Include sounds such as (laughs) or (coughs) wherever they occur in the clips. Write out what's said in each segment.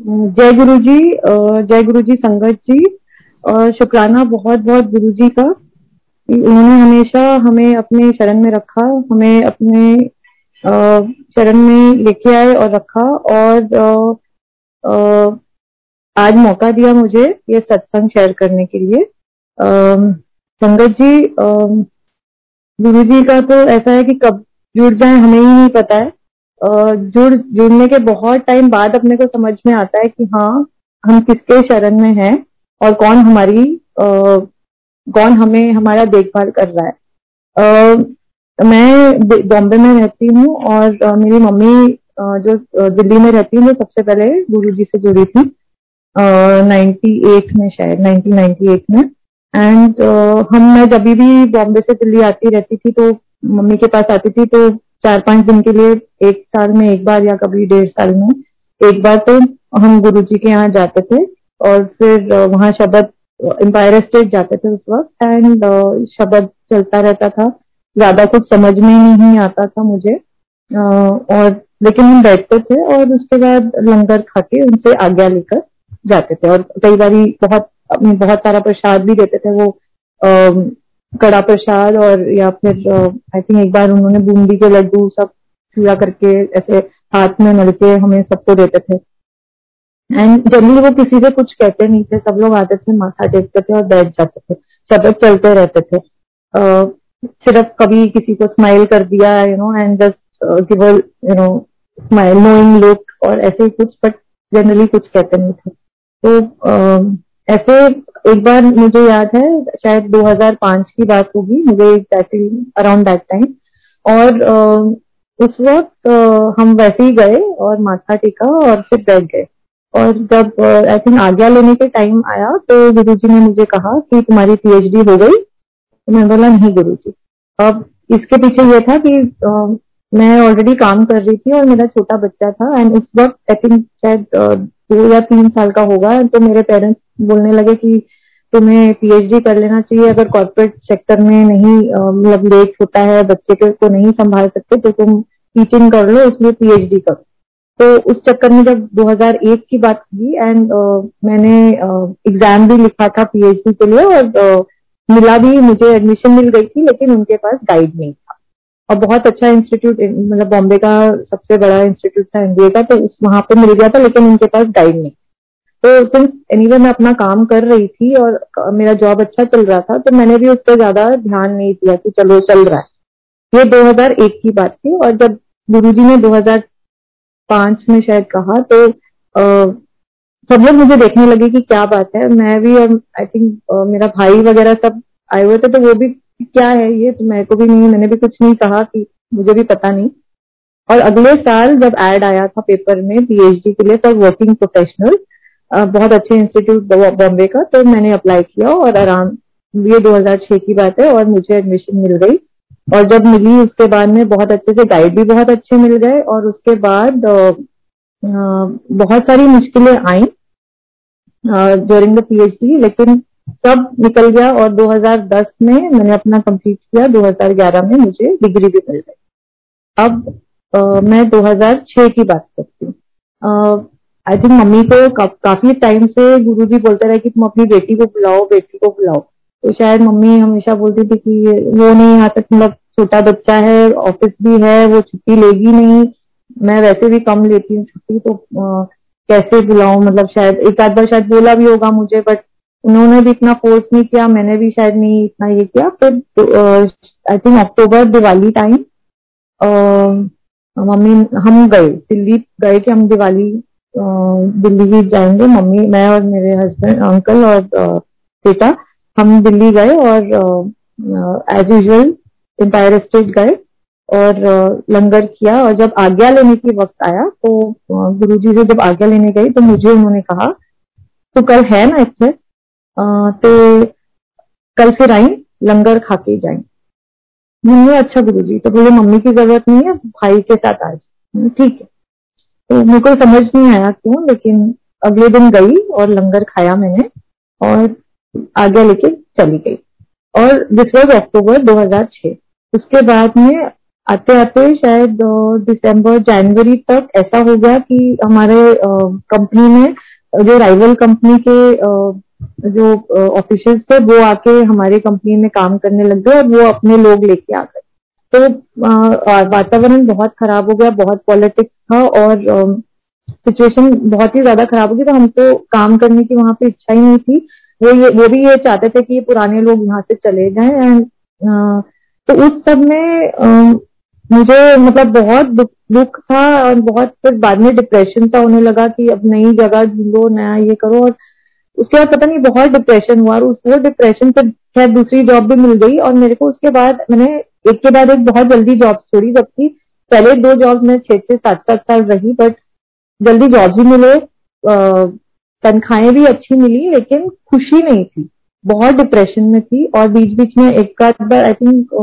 जय गुरु जी जय गुरु जी संगत जी और शुक्राना बहुत बहुत गुरु जी का। उन्होंने हमेशा हमें अपने शरण में रखा, हमें अपने शरण में लेके आए और रखा और आज मौका दिया मुझे ये सत्संग शेयर करने के लिए। संगत जी गुरु जी का तो ऐसा है कि कब जुड़ जाए हमें ही नहीं पता है। जुड़, जुड़ने के बहुत टाइम बाद अपने को समझ में आता है कि हाँ हम किसके शरण में हैं और कौन हमारी कौन हमें, हमारा देखभाल कर रहा है। मैं बॉम्बे में रहती हूँ और मेरी मम्मी जो दिल्ली में रहती है, वो सबसे पहले गुरु जी से जुड़ी थी नाइन्टी एट में शायद नाइनटीन नाइन्टी एट में। एंड हम, मैं जब भी बॉम्बे से दिल्ली आती रहती थी तो मम्मी के पास आती थी तो चार पाँच दिन के लिए एक साल में एक बार या कभी डेढ़ साल में एक बार तो हम गुरु जी के यहाँ जाते थे और फिर वहाँ शब्द एम्पायर स्टेट जाते थे उस वक्त एंड शब्द चलता रहता था। ज़्यादा कुछ समझ में नहीं आता था मुझे और लेकिन हम बैठते थे और उसके बाद लंगर खा के उनसे आज्ञा लेकर जाते थे और कई बार बहुत बहुत सारा प्रसाद भी देते थे वो कड़ा प्रसाद और या फिर आई थिंक एक बार उन्होंने बूंदी के लड्डू सब चूड़ा करके ऐसे हाथ में मल के हमें सबको देते थे। एंड जनरली वो किसी से कुछ कहते नहीं थे सब लोग आते थे माथा टेकते थे और बैठ जाते थे शब्द चलते रहते थे। uh, सिर्फ़ कभी किसी को स्माइल कर दिया you know and just give you know smile knowing look और ऐसे ही कुछ बट जनरली कुछ कहते नहीं थे। तो uh, ऐसे एक बार मुझे याद है, शायद 2005 की बात होगी, मुझे एग्जैक्टली अराउंड दैट टाइम और उस वक्त हम वैसे ही गए और माथा टेका और फिर बैठ गए। और जब आई थिंक आज्ञा लेने के टाइम आया तो गुरु जी ने मुझे कहा कि तुम्हारी पीएचडी हो गई। तो मैं बोला, नहीं गुरु जी अब इसके पीछे ये था कि मैं ऑलरेडी काम कर रही थी और मेरा छोटा बच्चा था। एंड उस वक्त आई थिंक शायद दो या तीन साल का होगा तो मेरे पेरेंट्स बोलने लगे कि तुम्हें पीएचडी कर लेना चाहिए, अगर कॉर्पोरेट सेक्टर में नहीं मतलब लेट होता है, बच्चे के को नहीं संभाल सकते तो तुम टीचिंग कर लो इसलिए पीएचडी करो। तो उस चक्कर में जब 2001 की बात की एंड मैंने एग्ज़ाम भी लिखा था पीएचडी के लिए, और मिला भी, मुझे एडमिशन मिल गई थी, लेकिन उनके पास गाइड नहीं था। और बहुत अच्छा इंस्टीट्यूट मतलब बॉम्बे का सबसे बड़ा इंस्टीट्यूट था एमबीए का तो उस वहाँ पे मिल गया था, लेकिन उनके पास गाइड नहीं। तो सिंस एनीवे मैं अपना काम कर रही थी और मेरा जॉब अच्छा चल रहा था तो मैंने भी उस पर ज़्यादा ध्यान नहीं दिया कि चलो चल रहा है। ये 2001 की बात थी और जब गुरुजी ने 2005 में शायद कहा तो सब लोग मुझे देखने लगे कि क्या बात है। मैं भी आई थिंक मेरा भाई वगैरह सब आए हुए थे तो वो भी क्या है ये? तो मेरे को भी नहीं, मैंने भी कुछ नहीं कहा कि मुझे भी पता नहीं। और अगले साल जब एड आया था पेपर में पीएचडी के लिए फॉर वर्किंग प्रोफेशनल बहुत अच्छे इंस्टीट्यूट बॉम्बे का तो मैंने अप्लाई किया और आराम, ये 2006 की बात है और मुझे एडमिशन मिल गई। और जब मिली उसके बाद में बहुत अच्छे से गाइड भी बहुत अच्छे मिल गए और उसके बाद बहुत सारी मुश्किलें आई ड्यूरिंग द पीएचडी लेकिन सब निकल गया और 2010 में मैंने अपना कंप्लीट किया 2011 में मुझे डिग्री भी मिल गई। अब आ, मैं 2006 की बात करती हूँ। आई थिंक मम्मी को का, काफ़ी टाइम से गुरुजी बोलते रहे कि तुम अपनी बेटी को बुलाओ बेटी को बुलाओ। तो शायद मम्मी हमेशा बोलती थी कि वो नहीं यहाँ तक मतलब छोटा बच्चा है ऑफ़िस भी है वो छुट्टी लेगी नहीं। मैं वैसे भी कम लेती हूँ छुट्टी तो आ, कैसे बुलाऊ? मतलब शायद एक आध बार शायद बोला भी होगा मुझे बट उन्होंने भी इतना फोर्स नहीं किया, मैंने भी शायद नहीं इतना ये किया फिर I think October Diwali time mummy हम गए, दिल्ली गए कि हम दिवाली दिल्ली ही जाएँगे, मम्मी, मैं और मेरे हस्बैंड अंकल और बेटा, हम दिल्ली गए और एज यूजल एम्पायर स्टेट गए और लंगर किया और जब आज्ञा लेने की वक्त आया तो गुरुजी से जब आज्ञा लेने गई तो मुझे उन्होंने कहा तो कल है ना इससे तो कल फिर आई, लंगर खा के जाए मैंने अच्छा गुरु जी तो बोले, मम्मी की ज़रूरत नहीं है, भाई के साथ आज। ठीक है। तो मेरे को समझ नहीं आया क्यों, लेकिन अगले दिन गई और लंगर खाया मैंने और आगे लेके चली गई। और दिस वॉज़ अक्टूबर 2006 उसके बाद में आते आते शायद दिसंबर जनवरी तक ऐसा हो गया कि हमारे कंपनी में, जो राइवल कंपनी के जो ऑफिशियल्स थे वो आके हमारे कंपनी में काम करने लग गए और वो अपने लोग लेके आ गए। तो वातावरण बहुत खराब हो गया बहुत पॉलिटिक्स था और सिचुएशन बहुत ही ज़्यादा खराब हो गई तो हमको काम करने की वहाँ पे इच्छा ही नहीं थी। वो ये वो भी ये चाहते थे कि ये पुराने लोग यहाँ से चले जाएँ एंड तो उस सब में मुझे मतलब बहुत दुख, दुख था और बहुत फिर बाद में डिप्रेशन सा होने लगा कि अब नई जगह ढूंढो नया ये करो और उसके बाद पता नहीं, बहुत डिप्रेशन हुआ और उस डिप्रेशन से खैर दूसरी जॉब भी मिल गई और मेरे को उसके बाद मैंने एक के बाद एक बहुत जल्दी जॉब छोड़ी, जबकि पहले दो जॉब में छह छह सात सात साल रही बट जल्दी जॉब भी मिले तनख्वाहें भी अच्छी मिली, लेकिन खुशी नहीं थी। बहुत डिप्रेशन में थी और बीच बीच में एक बार आई थिंक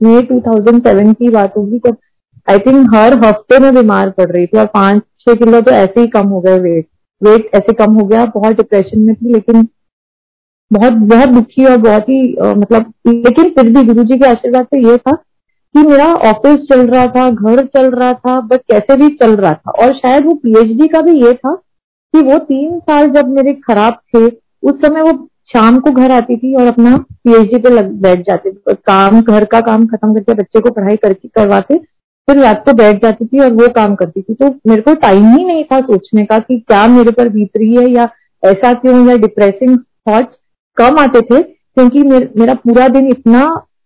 मई 2007 की बात होगी तो आई थिंक हर हफ़्ते में बीमार पड़ रही थी और पाँच छह किलो तो ऐसे ही कम हो गए वेट वेट ऐसे कम हो गया, बहुत डिप्रेशन में थी, लेकिन बहुत बहुत दुखी और बहुत ही मतलब लेकिन फिर भी गुरु जी के आशीर्वाद से ये था कि मेरा ऑफ़िस चल रहा था, घर चल रहा था बट कैसे भी चल रहा था। और शायद वो पीएचडी का भी ये था कि वो तीन साल जब मेरे खराब थे, उस समय वो शाम को घर आती थी और अपना पीएचडी पे लग, बैठ जाते थी। काम, घर का काम खत्म करके बच्चे को पढ़ाई करके, करवाते फिर रात को बैठ जाती थी और वो काम करती थी। तो मेरे को टाइम ही नहीं था सोचने का कि क्या मेरे पर बीत रही है या ऐसा क्यों या डिप्रेसिंग थॉट्स कम आते थे क्योंकि मेर, मेरा पूरा दिन इतना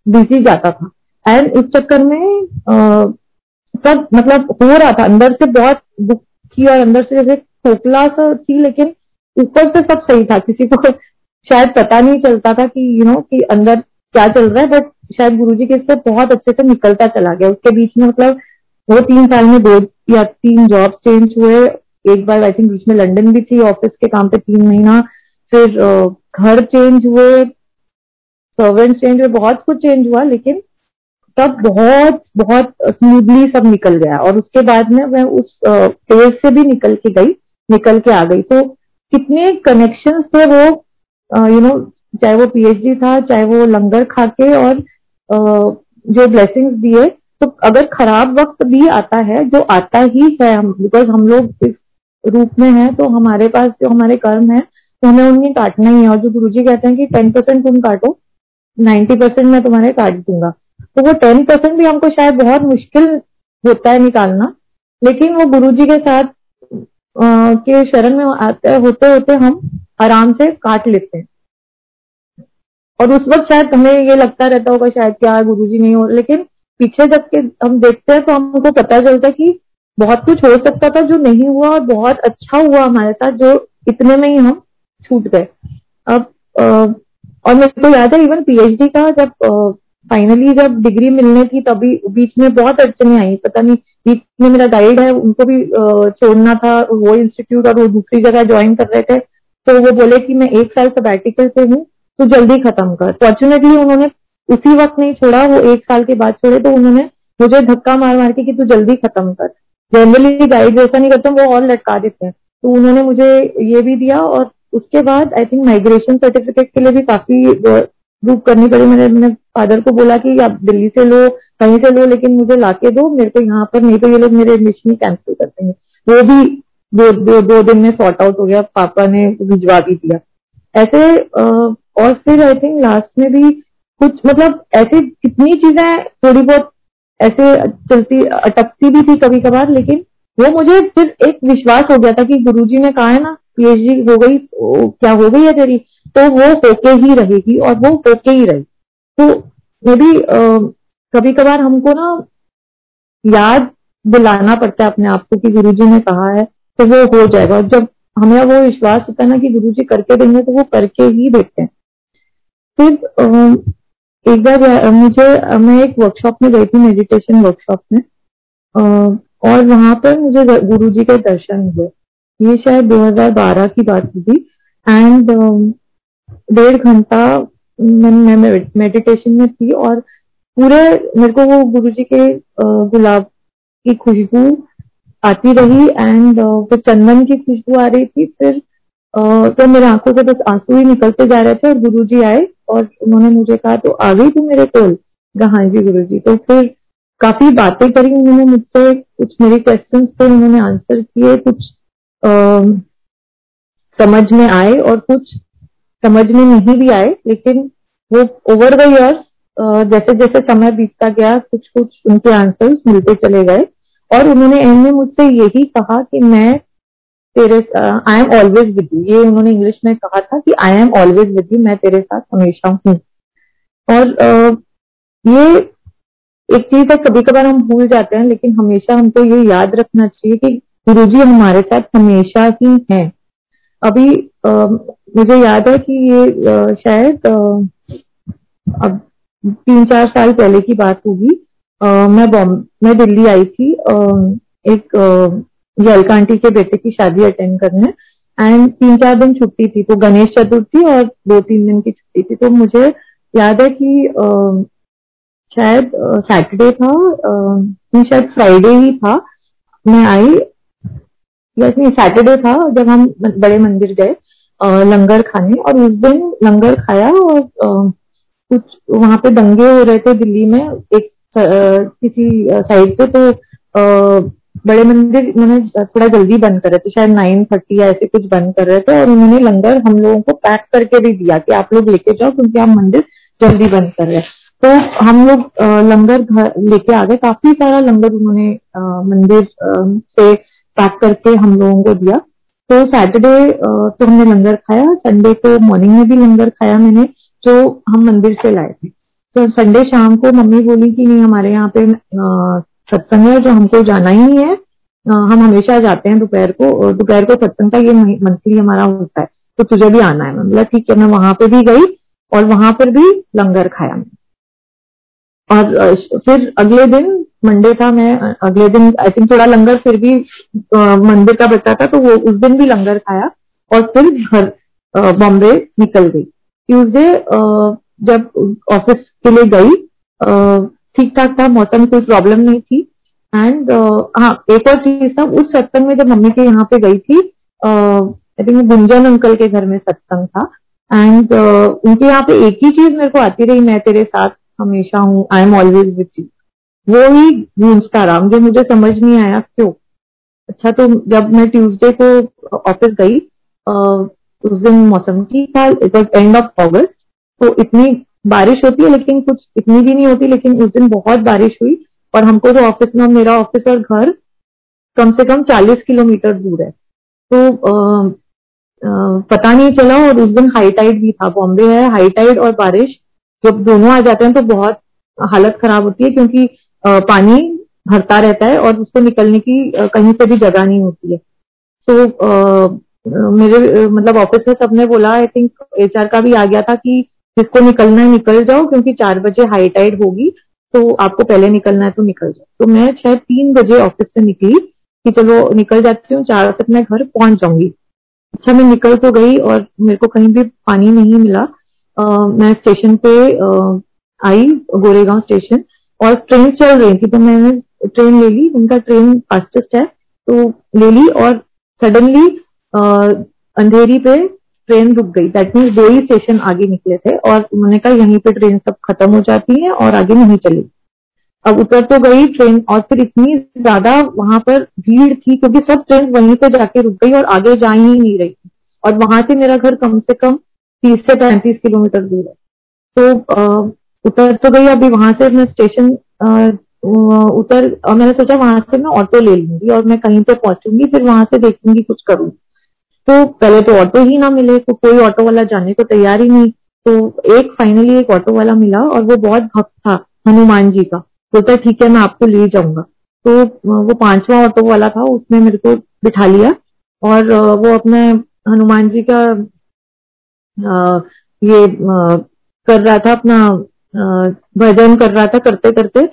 बिज़ी जाता था। एंड इस चक्कर में आ, सब मतलब हो रहा था। अंदर से बहुत दुखी और अंदर से जैसे खोखला सा थी लेकिन ऊपर से सब सही था। किसी को शायद पता नहीं चलता था कि यू you नो know, कि अंदर क्या चल रहा है बट शायद गुरु जी के इससे बहुत अच्छे से निकलता चला गया। उसके बीच में मतलब वो तीन साल में दो या तीन जॉब चेंज हुए। एक बार आई थिंक बीच में लंदन भी थी ऑफ़िस के काम पे तीन महीना। फिर घर चेंज हुए सर्वेंट चेंज हुए, बहुत कुछ चेंज हुआ, लेकिन तब बहुत बहुत स्मूथली सब निकल गया। और उसके बाद में मैं उस फ़ेज़ से भी निकल के गई, निकल के आ गई। तो कितने कनेक्शन थे वो यू नो चाहे वो पीएचडी था, चाहे वो लंगर खाके और जो ब्लेसिंग्स दिए तो अगर खराब वक्त भी आता है जो आता ही है हम बिकॉज़ हम लोग इस रूप में हैं तो हमारे पास जो हमारे कर्म है तो हमें उन्हें काटना ही है। और जो गुरु जी कहते हैं कि टेन परसेंट तुम काटो नाइन्टी परसेंट मैं तुम्हारे काट दूँगा। तो वो टेन परसेंट भी हमको शायद बहुत मुश्किल होता है निकालना लेकिन वो गुरु जी के साथ आ, के शरण में आते होते होते हम आराम से काट लेते हैं। और उस वक्त शायद हमें ये लगता रहता होगा शायद क्या गुरु जी नहीं हो, लेकिन पीछे जब के हम देखते हैं तो हमको पता चलता है कि बहुत कुछ हो सकता था जो नहीं हुआ और बहुत अच्छा हुआ हमारे साथ, जो इतने में ही हम छूट गए। अब और मेरे को याद है इवन पीएचडी का जब फाइनली जब डिग्री मिलने थी तभी बीच में बहुत अड़चने आई। पता नहीं, बीच में मेरा गाइड है, उनको भी छोड़ना था, वो इंस्टीट्यूट और वो दूसरी जगह ज्वाइन कर रहे थे तो वो बोले कि मैं एक साल सबैटिकल से हूँ तो जल्दी खत्म कर। फॉर्चुनेटली उन्होंने उसी वक्त नहीं छोड़ा वो एक साल के बाद छोड़े तो उन्होंने मुझे धक्का मार मार के कि तू जल्दी खत्म कर। जनरली गाइड जैसा नहीं करते वो और लटका देते हैं। तो उन्होंने मुझे ये भी दिया और उसके बाद आई थिंक माइग्रेशन सर्टिफिकेट के लिए भी काफ़ी बुक करनी पड़ी। मैंने मैंने फादर को बोला कि आप दिल्ली से लो कहीं से लो लेकिन मुझे लाके दो मेरे को यहाँ पर नहीं तो ये लोग मेरे एडमिशन ही कैंसिल कर देंगे। वो भी दो, दो दो दिन में सॉर्ट आउट हो गया। पापा ने भिजवा भी दिया। ऐसे और फिर आई थिंक लास्ट में भी कुछ मतलब ऐसी कितनी चीज़ें थोड़ी बहुत ऐसे चलती, अटकती भी थी कभी कभार लेकिन वो मुझे फिर एक विश्वास हो गया था कि गुरुजी ने कहा है ना, पीएचडी हो गई क्या हो गई है तेरी? तो वो होके ही रहेगी और वो होके ही रही। तो मे भी कभी कभार हमको ना याद दिलाना पड़ता है अपने आप को कि गुरुजी ने कहा है तो वो हो जाएगा। और जब हमें वो विश्वास होता है ना कि गुरु जी करके देंगे तो वो करके ही देते हैं। फिर एक बार मुझे मैं एक वर्कशॉप में गई थी मेडिटेशन वर्कशॉप में। और वहाँ पर मुझे गुरु जी के दर्शन हुए। ये शायद 2012 की बात थी एंड डेढ़ घंटा मैं मेडिटेशन में थी और पूरे, मेरे को वो गुरु जी के गुलाब की खुशबू आती रही। एंड फिर चंदन की खुशबू आ रही थी। फिर तो मेरे आँखों से बस आँसू ही निकलते जा रहे थे और गुरु जी आए। और उन्होंने मुझे कहा तो आ गई तू मेरे कोल? हाँ जी गुरु जी तो फिर काफ़ी बातें करी उन्होंने मुझसे कुछ मेरे क्वेश्चंस थे उन्होंने आंसर किए कुछ आ, समझ में आए और कुछ समझ में नहीं भी आए लेकिन वो ओवर द ईयर्स जैसे जैसे समय बीतता गया कुछ कुछ उनके आंसर्स मिलते चले गए। और उन्होंने एंड में मुझसे यही कहा कि मैं तेरे I am always with you ये उन्होंने इंग्लिश में कहा था कि I am always with you मैं तेरे साथ हमेशा हूँ। और uh, ये एक चीज़ है कभी कभार हम भूल जाते हैं लेकिन हमेशा हमको ये याद रखना चाहिए कि गुरु जी हमारे साथ हमेशा ही हैं। अभी आ, मुझे याद है कि ये आ, शायद आ, अब तीन चार साल पहले की बात होगी। मैं बॉम्बे मैं दिल्ली आई थी आ, एक जलका आंटी के बेटे की शादी अटेंड करने। एंड तीन चार दिन छुट्टी थी तो गणेश चतुर्थी और दो तीन दिन की छुट्टी थी। तो मुझे याद है कि आ, शायद सैटरडे था नहीं शायद फ्राइडे ही था। मैं आई नहीं सैटरडे था जब हम बड़े मंदिर गए लंगर खाने। और उस दिन लंगर खाया और कुछ वहाँ पे दंगे हो रहे थे दिल्ली में एक किसी साइड पे तो बड़े मंदिर उन्होंने थोड़ा जल्दी बंद कर रहे थे, शायद नाइन थर्टी या ऐसे कुछ बंद कर रहे थे, और उन्होंने लंगर हम लोगों को पैक करके भी दिया कि आप लोग लेके जाओ क्योंकि आप मंदिर जल्दी बंद कर रहे हैं। तो हम लोग लंगर घर लेके आ गए। काफ़ी सारा लंगर उन्होंने मंदिर से पैक करके हम लोगों को दिया। तो सैटरडे तो हमने लंगर खाया। संडे को मॉर्निंग में भी लंगर खाया मैंने, जो हम मंदिर से लाए थे। तो संडे शाम को मम्मी बोली कि नहीं, हमारे यहाँ पे सत्संग है, जो हमको जाना ही है। हम हमेशा जाते हैं दोपहर को, और दोपहर को सत्संग का ये मंथली हमारा होता है। तो तुझे भी आना है। मैं बोला, ठीक है, मैं वहाँ पे भी गई, और वहाँ पर भी लंगर खाया मैं और फिर अगले दिन, मंडे था मैं अगले दिन आई थिंक थोड़ा लंगर फिर भी मंदिर का बचा था तो वो, उस दिन भी लंगर खाया, और फिर घर बॉम्बे निकल गई। ट्यूसडे जब ऑफ़िस के लिए गई ठीक ठाक था, मौसम कोई प्रॉब्लम नहीं थी। एंड हाँ एक और चीज़ था, उस सत्संग में जब मम्मी के यहाँ पे गई थी आई थिंक गुंजन अंकल के घर में सत्संग था। एंड उनके यहाँ पे एक ही चीज़ मेरे को आती रही, मैं तेरे साथ हमेशा हूँ I am always with you वो ही गूंजता रहा, मुझे मुझे समझ नहीं आया क्यों। अच्छा तो जब मैं ट्यूसडे को ऑफ़िस गई उस दिन मौसम की था इट एंड ऑफ़ ऑगस्ट तो इतनी बारिश होती है लेकिन कुछ इतनी भी नहीं होती लेकिन उस दिन बहुत बारिश हुई और हमको जो ऑफ़िस में मेरा ऑफ़िस और घर कम से कम चालीस किलोमीटर दूर है। तो आ, आ, पता नहीं चला और उस दिन हाई टाइड भी था बॉम्बे है हाई टाइड और बारिश जब दोनों आ जाते हैं तो बहुत हालत खराब होती है क्योंकि आ, पानी भरता रहता है और उसको निकलने की कहीं से भी जगह नहीं होती है। तो मेरे मतलब ऑफ़िस में सबने बोला आई थिंक एचआर का भी आ गया था कि जिसको निकलना है निकल जाओ क्योंकि चार बजे हाई टाइड होगी तो आपको पहले निकलना है तो निकल जाओ। तो मैं शायद तीन बजे ऑफ़िस से निकली कि चलो निकल जाती हूँ चार तक मैं घर पहुँच जाऊँगी। अच्छा मैं निकल तो गई और मेरे को कहीं भी पानी नहीं मिला। आ, मैं स्टेशन पे आ, आई गोरेगांव स्टेशन और ट्रेन चल रही थी तो मैंने ट्रेन ले ली। उनका ट्रेन फास्टेस्ट है तो ले ली और सडनली अंधेरी पे ट्रेन रुक गई। दैट मीन दो ही स्टेशन आगे निकले थे और उन्होंने कहा, यहीं पे ट्रेन सब खत्म हो जाती है और आगे नहीं चली अब उतर तो गई ट्रेन और फिर इतनी ज़्यादा वहाँ पर भीड़ थी क्योंकि सब ट्रेन वहीं पे जाके रुक गई और आगे जा ही नहीं रही। और वहाँ से मेरा घर कम से कम तीस से पैंतीस किलोमीटर दूर है। तो उतर तो गई अभी वहाँ से मैं स्टेशन उतर, और मैंने सोचा वहाँ से मैं ऑटो ले लूँगी और मैं कहीं पे पहुंचूँगी, फिर वहाँ से देखूँगी कुछ करूँगी। तो पहले तो ऑटो ही ना मिले तो कोई ऑटो वाला जाने को तैयार ही नहीं। तो एक फाइनली एक ऑटो वाला मिला और वो बहुत भक्त था, हनुमान जी का। बोलता ठीक है, मैं आपको ले जाऊँगा। तो वो पांचवा ऑटो वाला था, उसने मेरे को बिठा लिया और वो अपने हनुमान जी का ये कर रहा था अपना भजन कर रहा था करते करते।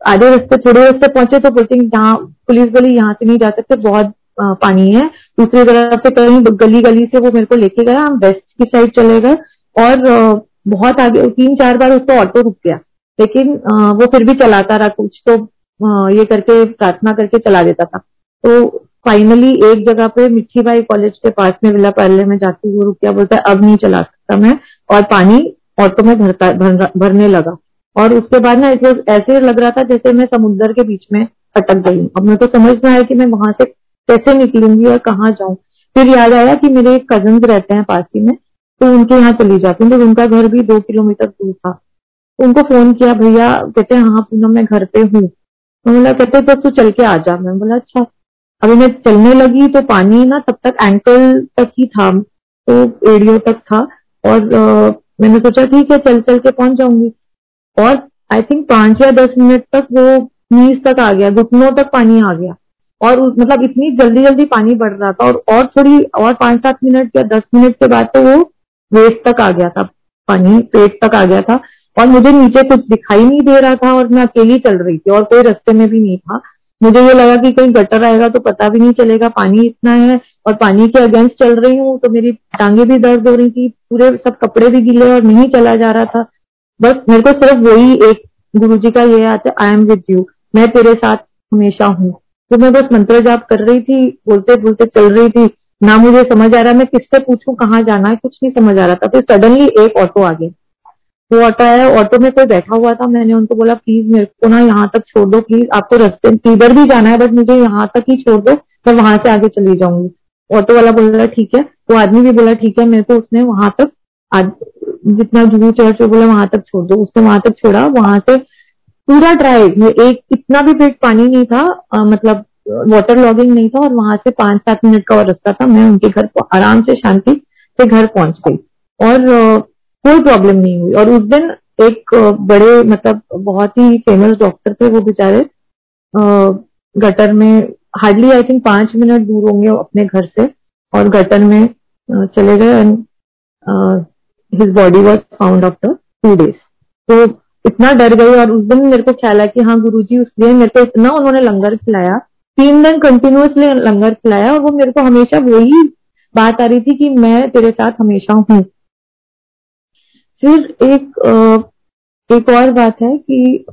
आधे रास्ते, थोड़े रास्ते पहुँचे तो बोलते यहाँ, पुलिस गली यहाँ से नहीं जा सकते, बहुत पानी है। दूसरी तरफ़ से कहीं गली गली से वो मेरे को लेके गया। हम वेस्ट की साइड चले गए और बहुत आगे तीन चार बार उसको ऑटो रुक गया। लेकिन वो फिर भी चलाता रहा कुछ तो ये करके प्रार्थना करके चला देता था। तो फाइनली एक जगह पे मिट्टी बाई कॉलेज के पास में विला पहले में जाती हुई रुक गया। बोलता है अब नहीं चला सकता मैं। और पानी ऑटो में भरता भर, भरने लगा। और उसके बाद ना ऐसे लग रहा था जैसे मैं समुद्र के बीच में अटक गई अब मेरे को समझ में आया कि मैं वहाँ से कैसे निकलूँगी और कहाँ जाऊँ? फिर याद आया कि मेरे एक कज़न रहते हैं पास ही में तो उनके यहाँ चली जाती हूँ। तो उनका घर भी दो किलोमीटर दूर था तो उनको फ़ोन किया भैया कहते हैं हाँ पूनम मैं घर पे हूँ। तो बोला कहते तो तू चल के आ जा। मैं बोला अच्छा। अभी मैं चलने लगी तो पानी ना तब तक एंकल तक ही था तो एडियो तक था। और आ, मैंने सोचा ठीक है चल चल के पहुँच जाऊँगी। और आई थिंक पाँच या दस मिनट तक वो नीज तक आ गया घुटनों तक पानी आ गया। और मतलब इतनी जल्दी जल्दी पानी बढ़ रहा था और और थोड़ी, और पाँच सात मिनट या दस मिनट के बाद तो वो वेस्ट तक आ गया था, पानी पेट तक आ गया था। और मुझे नीचे कुछ दिखाई नहीं दे रहा था और मैं अकेली चल रही थी और कोई रास्ते में भी नहीं था। मुझे ये लगा कि कहीं गटर आएगा तो पता भी नहीं चलेगा, पानी इतना है और पानी के अगेंस्ट चल रही हूँ तो मेरी टांगे भी दर्द हो रही थी, पूरे सब कपड़े भी गिले और नहीं चला जा रहा था। बस मेरे को सिर्फ़ वही एक गुरु जी का ये आता आई एम विद यू मैं तेरे साथ हमेशा हूँ। तो मैं बस मंत्र जाप कर रही थी बोलते बोलते चल रही थी। ना मुझे समझ आ रहा, मैं किससे पूछूँ, कहाँ जाना है, कुछ नहीं समझ आ रहा था। फिर सडनली एक ऑटो आ गया। वो ऑटो आया ऑटो में कोई बैठा हुआ था, मैंने उनको बोला प्लीज़ मेरे को ना यहाँ तक छोड़ दो प्लीज़ आपको रस्ते किधर भी जाना है बट मुझे यहाँ तक ही छोड़ दो, मैं वहाँ से आगे चली जाऊँगी। ऑटो वाला बोला ठीक है। वो आदमी भी बोला, ठीक है, मेरे को उसने वहाँ तक जितना जुहू चर्च बोला, वहाँ तक छोड़ दो। उसने वहाँ तक छोड़ा, वहाँ से पूरा ड्राइव में एक इतना भी पेट पानी नहीं था आ, मतलब वाटर लॉगिंग नहीं था और वहाँ से पाँच सात मिनट का और रास्ता था मैं उनके घर को आराम से शांति से घर पहुँच गई। और आ, कोई प्रॉब्लम नहीं हुई। और उस दिन एक बड़े मतलब बहुत ही फ़ेमस डॉक्टर थे वो बेचारे गटर में हार्डली आई थिंक पाँच मिनट दूर होंगे अपने घर से और गटर में चले गए and his body was found after two days तो इतना डर गई और उस दिन मेरे को ख्याल है कि हाँ गुरु जी उस दिन मेरे को इतना उन्होंने लंगर खिलाया, तीन दिन कंटिन्यूसली लंगर खिलाया और वो मेरे को हमेशा वही बात आ रही थी कि मैं तेरे साथ हमेशा हूँ। फिर एक एक और बात है कि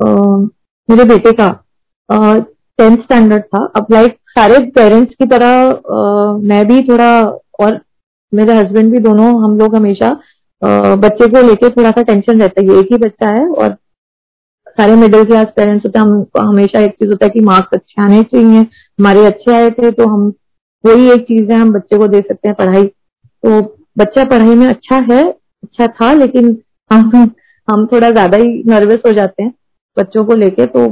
मेरे बेटे का टेंथ स्टैंडर्ड था। अब लाइक सारे पेरेंट्स की तरह मैं भी थोड़ा और मेरे हस्बैंड भी दोनों हम लोग हमेशा बच्चे को लेके थोड़ा सा टेंशन रहता है। ये एक ही बच्चा है और सारे मिडिल क्लास पेरेंट्स होते हैं हमको हमेशा एक चीज़ होता है कि मार्क्स अच्छे आने चाहिए। हमारे अच्छे आए थे तो हम, वही एक चीज़ है, हम बच्चे को दे सकते हैं पढ़ाई। तो बच्चा पढ़ाई में अच्छा है अच्छा था, लेकिन हम हम थोड़ा ज़्यादा ही नर्वस हो जाते हैं बच्चों को लेके। तो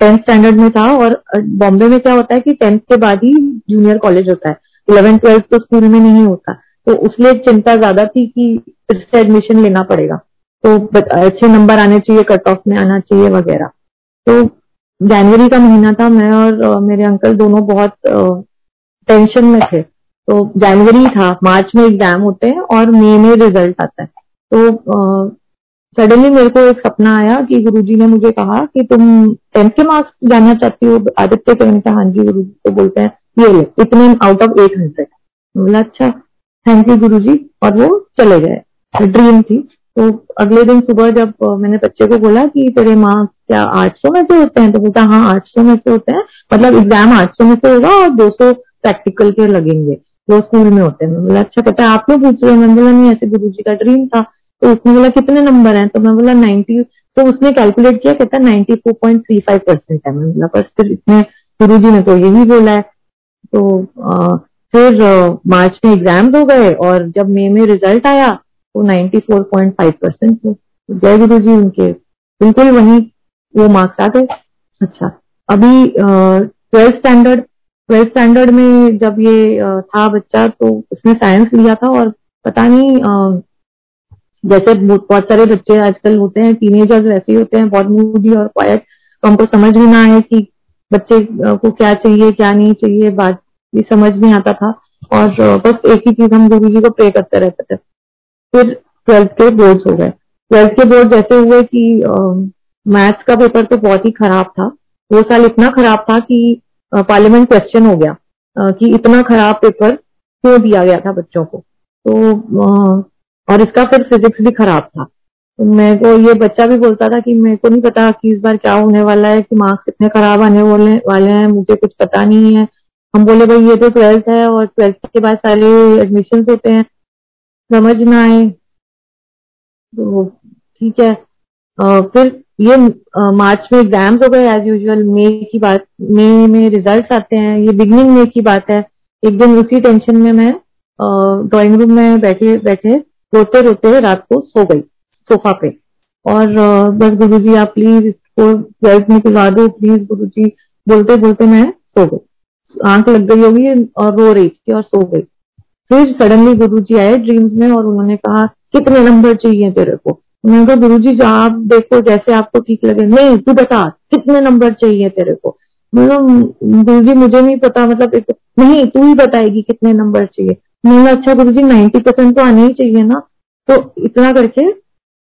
टेंथ स्टैंडर्ड में था और बॉम्बे में क्या होता है कि टेंथ के बाद ही जूनियर कॉलेज होता है। इलेवेंथ ट्वेल्थ तो स्कूल में नहीं होता। तो उसलिए चिंता ज़्यादा थी कि फिर से एडमिशन लेना पड़ेगा। तो अच्छे नंबर आने चाहिए कट ऑफ़ में आना चाहिए वगैरह। तो जनवरी का महीना था, मैं और मेरे अंकल दोनों बहुत टेंशन में थे। तो जनवरी था मार्च में एग्ज़ाम होते हैं और मई में रिज़ल्ट आता है। तो सडनली मेरे को एक सपना आया कि गुरुजी ने मुझे कहा कि तुम टेंथ के मार्क्स जानना चाहती हो? आदित्य के मैंने हाँ जी गुरु तो बोलते हैं, ये ले। इतने आउट ऑफ़ एट हंड्रेड बोला अच्छा थैंक यू गुरु जी और वो चले गए। ड्रीम थी। तो अगले दिन सुबह जब मैंने बच्चे को बोला कि तेरे माँ क्या आठ सौ में से होते हैं? तो बोलता हाँ आठ सौ में से होते हैं। मतलब एग्ज़ाम आठ सौ में से होगा और दो सौ प्रैक्टिकल के लगेंगे। जो स्कूल में होते हैं। बोला अच्छा पता है, आप लोग पूछ रहे हो। मैंने बोला, नहीं, ऐसे गुरु जी का ड्रीम था। तो उसने बोला, कितने नंबर है? तो मैं बोला नाइन्टी तो उसने कैलकुलेट किया, कहता ninety four point three five percent है। मैं बोला, बस फिर इतने गुरु जी ने तो यही बोला है। तो फिर मार्च में एग्ज़ाम हो गए और जब मई में रिज़ल्ट आया तो 94.5 परसेंट थे तो जय गुरु जी उनके, बिल्कुल वही वो मार्क्स आ गए। अच्छा अभी ट्वेल्थ स्टैंडर्ड ट्वेल्थ स्टैंडर्ड में जब ये था बच्चा तो उसने साइंस लिया था और पता नहीं जैसे बहुत सारे बच्चे आजकल होते हैं टीनेजर्स वैसे ही होते हैं, बहुत मूडी और क्वाइट तो हमको समझ में ना आए कि बच्चे को क्या चाहिए, क्या नहीं चाहिए, बात भी समझ नहीं आता था। और बस एक ही चीज़ हम गुरु जी को प्रे करते रहते थे। फिर ट्वेल्थ के बोर्ड हो गए। ट्वेल्थ के बोर्ड जैसे हुए कि मैथ्स का पेपर तो बहुत ही खराब था। वो साल इतना खराब था कि पार्लियामेंट क्वेश्चन हो गया आ, कि इतना खराब पेपर क्यों दिया गया था बच्चों को। तो आ, और इसका फिर फिजिक्स भी खराब था। तो मेरे को ये बच्चा भी बोलता था कि मेरे को नहीं पता कि इस बार क्या होने वाला है कि मार्क्स इतने खराब आने वाले हैं मुझे कुछ पता नहीं है। हम बोले भाई ये तो ट्वेल्थ है और ट्वेल्थ के बाद सारे एडमिशन होते हैं। समझ ना आए। तो ठीक है। आ, फिर ये आ, मार्च में एग्ज़ाम्स हो गए एज यूजुअल मई की बात मई में रिज़ल्ट आते हैं। ये बिगनिंग मई की बात है। एक दिन उसी टेंशन में मैं ड्राइंग रूम में बैठे बैठे रोते रोते रात को सो गई सोफा पे। और बस गुरु जी आप प्लीज़ इसको ट्वेल्थ निकलवा दो प्लीज़ गुरु जी बोलते बोलते मैं सो गई। आँख लग गई होगी और रो रही थी और सो गई। फिर सडनली गुरु जी आए ड्रीम्स में और उन्होंने कहा कितने नंबर चाहिए तेरे को? मैंने कहा गुरु जी आप देखो जैसे आपको ठीक लगे। नहीं तू बता कितने नंबर चाहिए तेरे को? मतलब गुरु जी मुझे नहीं पता मतलब एक, नहीं तू ही बताएगी कितने नंबर चाहिए। मैंने अच्छा गुरु जी नाइन्टी परसेंट तो आने ही चाहिए ना। तो इतना करके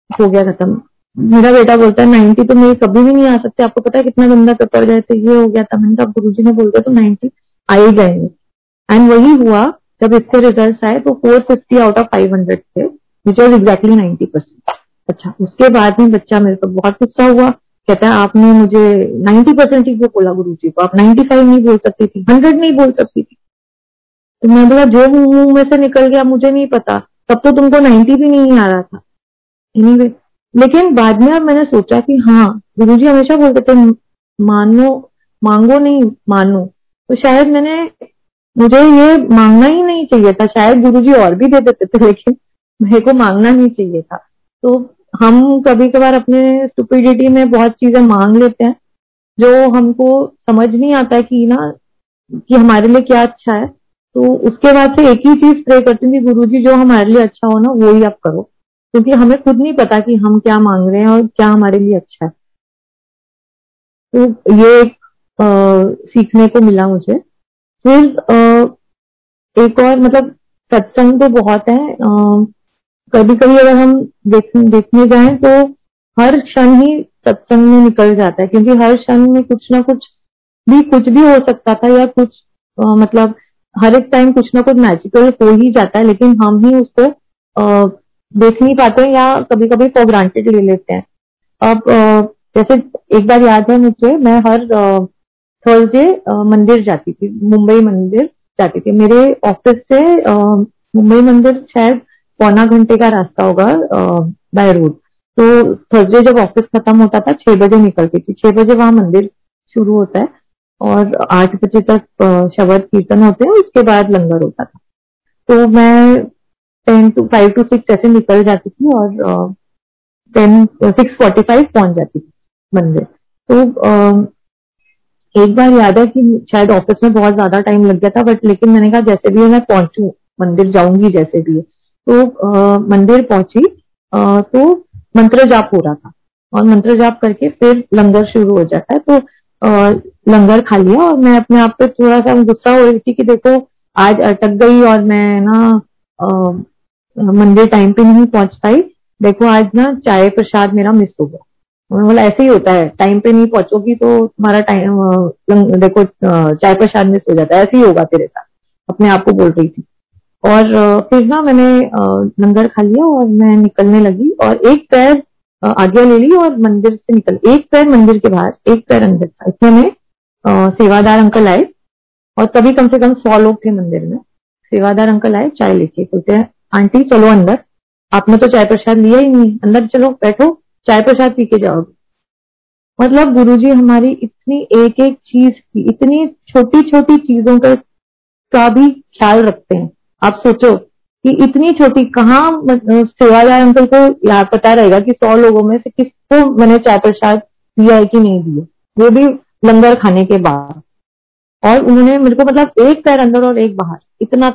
हो गया खत्म। मेरा बेटा बोलता है नाइन्टी तो मेरे कभी भी नहीं आ सकते। आपको पता है कितना गंदा पेपर गए थे ये हो गया था। मैंने कहा गुरु जी ने बोल दिया तो नाइन्टी आ ही जाएँगे। एंड वही हुआ जब इसके रिज़ल्ट आए तो four fifty out of five hundred थे which was exactly ninety percent अच्छा उसके बाद में बच्चा मेरे को बहुत गुस्सा हुआ, कहता है, आपने मुझे नाइन्टी परसेंट ही बोला गुरु जी को? आप नाइन्टी फाइव नहीं बोल सकती थी हंड्रेड नहीं बोल सकती थी। तो मैं बोला, जो मुँह में से निकल गया, मुझे नहीं पता। तब तो तुमको नाइन्टी भी नहीं आ रहा था। एनीवे लेकिन बाद में अब मैंने सोचा कि हाँ गुरु जी हमेशा बोलते थे, मानो, मांगो नहीं, मानो। तो शायद मैंने मुझे ये मांगना ही नहीं चाहिए था शायद गुरु जी और भी दे देते थे लेकिन मेरे को मांगना ही चाहिए था। तो हम कभी कभार अपने स्टुपिडिटी में बहुत चीज़ें मांग लेते हैं जो हमको समझ नहीं आता कि ना कि हमारे लिए क्या अच्छा है। तो उसके बाद से एक ही चीज़ प्रे करती थी गुरु जी जो हमारे लिए अच्छा हो ना वो ही आप करो। क्योंकि हमें खुद नहीं पता कि हम क्या मांग रहे हैं और क्या हमारे लिए अच्छा है। तो ये एक आ, सीखने को मिला मुझे। फिर एक और मतलब सत्संग तो बहुत है कभी कभी अगर हम देख, देखने जाए तो हर क्षण ही सत्संग में निकल जाता है क्योंकि हर क्षण में कुछ ना कुछ भी कुछ भी हो सकता था या कुछ आ, मतलब हर एक टाइम कुछ ना कुछ मैजिकल हो ही जाता है लेकिन हम ही उसको देख नहीं पाते हैं या कभी कभी फॉर ग्रांटेड ले लेते हैं। अब आ, जैसे एक बार याद है मुझे मैं हर थर्सडे मंदिर जाती थी, मुंबई मंदिर जाती थी। मेरे ऑफ़िस से मुंबई मंदिर शायद पौना घंटे का रास्ता होगा बाय रोड तो थर्सडे जब ऑफ़िस खत्म होता था, छह बजे निकलती थी। छह बजे वहाँ मंदिर शुरू होता है और आठ बजे तक शबद कीर्तन होते हैं, उसके बाद लंगर होता था। तो मैं ten to five to six ऐसे निकल जाती थी और टेन सिक्स फोर्टी फाइव पहुँच जाती थी मंदिर। तो एक बार याद है कि शायद ऑफ़िस में बहुत ज़्यादा टाइम लग गया था बट लेकिन मैंने कहा जैसे भी मैं पहुंचू मंदिर जाऊँगी जैसे भी तो uh, मंदिर पहुँची uh, तो मंत्र जाप हो रहा था। और मंत्र जाप करके फिर लंगर शुरू हो जाता है तो आ, लंगर खा लिया और मैं अपने आप पे थोड़ा सा गुस्सा हो रही थी कि देखो आज अटक गई और मैं ना मंदिर टाइम पे नहीं पहुँच पाई। देखो आज ना चाय प्रसाद मेरा मिस हो गया। बोला, ऐसे ही होता है। टाइम पे नहीं पहुंचोगी तो तुम्हारा टाइम देखो चाय प्रसाद मिस हो जाता है। ऐसे ही होगा तेरे साथ। अपने आप को बोल रही थी। और फिर ना मैंने लंगर खा लिया और मैं निकलने लगी और एक पैर आज्ञा ले ली और मंदिर से निकल। एक पैर मंदिर के बाहर, एक पैर अंदर था। इसमें में सेवादार अंकल आए और तभी कम से कम सौ लोग थे मंदिर में। सेवादार अंकल आए, चाय लेके बोलते हैं, आंटी, चलो अंदर। आपने तो चाय प्रसाद लिया ही नहीं। अंदर चलो, बैठो। चाय प्रसाद पी के जाओगे मतलब गुरुजी हमारी इतनी एक एक चीज़ की, इतनी छोटी छोटी चीज़ों का का भी ख्याल रखते हैं। आप सोचो कि इतनी छोटी, कहाँ सेवादार अंकल को याद पता रहेगा कि सौ लोगों में से किसको मैंने चाय प्रसाद दिया है कि नहीं दिया? वो भी लंगर खाने के बाद। और उन्होंने मेरे को मतलब एक पैर अंदर और एक बाहर। इतना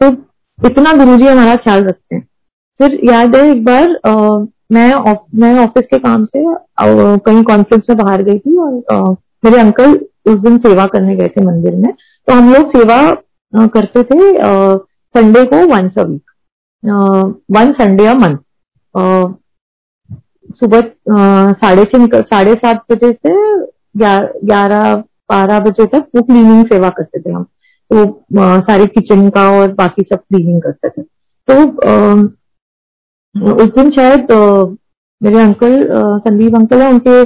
तो इतना गुरुजी हमारा ख्याल रखते हैं। फिर याद है एक बार मैं मैं ऑफ़िस के काम से कहीं कॉन्फ्रेंस में बाहर गई थी और आ, मेरे अंकल उस दिन सेवा करने गए थे मंदिर में। तो हम लोग सेवा आ, करते थे संडे को once a week one Sunday a month सुबह साढ़े निकल साढ़े सात बजे से ग्यारह बारह बजे तक वो क्लीनिंग सेवा करते थे हम। तो सारे किचन का और बाकी सब क्लीनिंग करते थे। तो उस दिन शायद मेरे अंकल संदीप अंकल है, उनके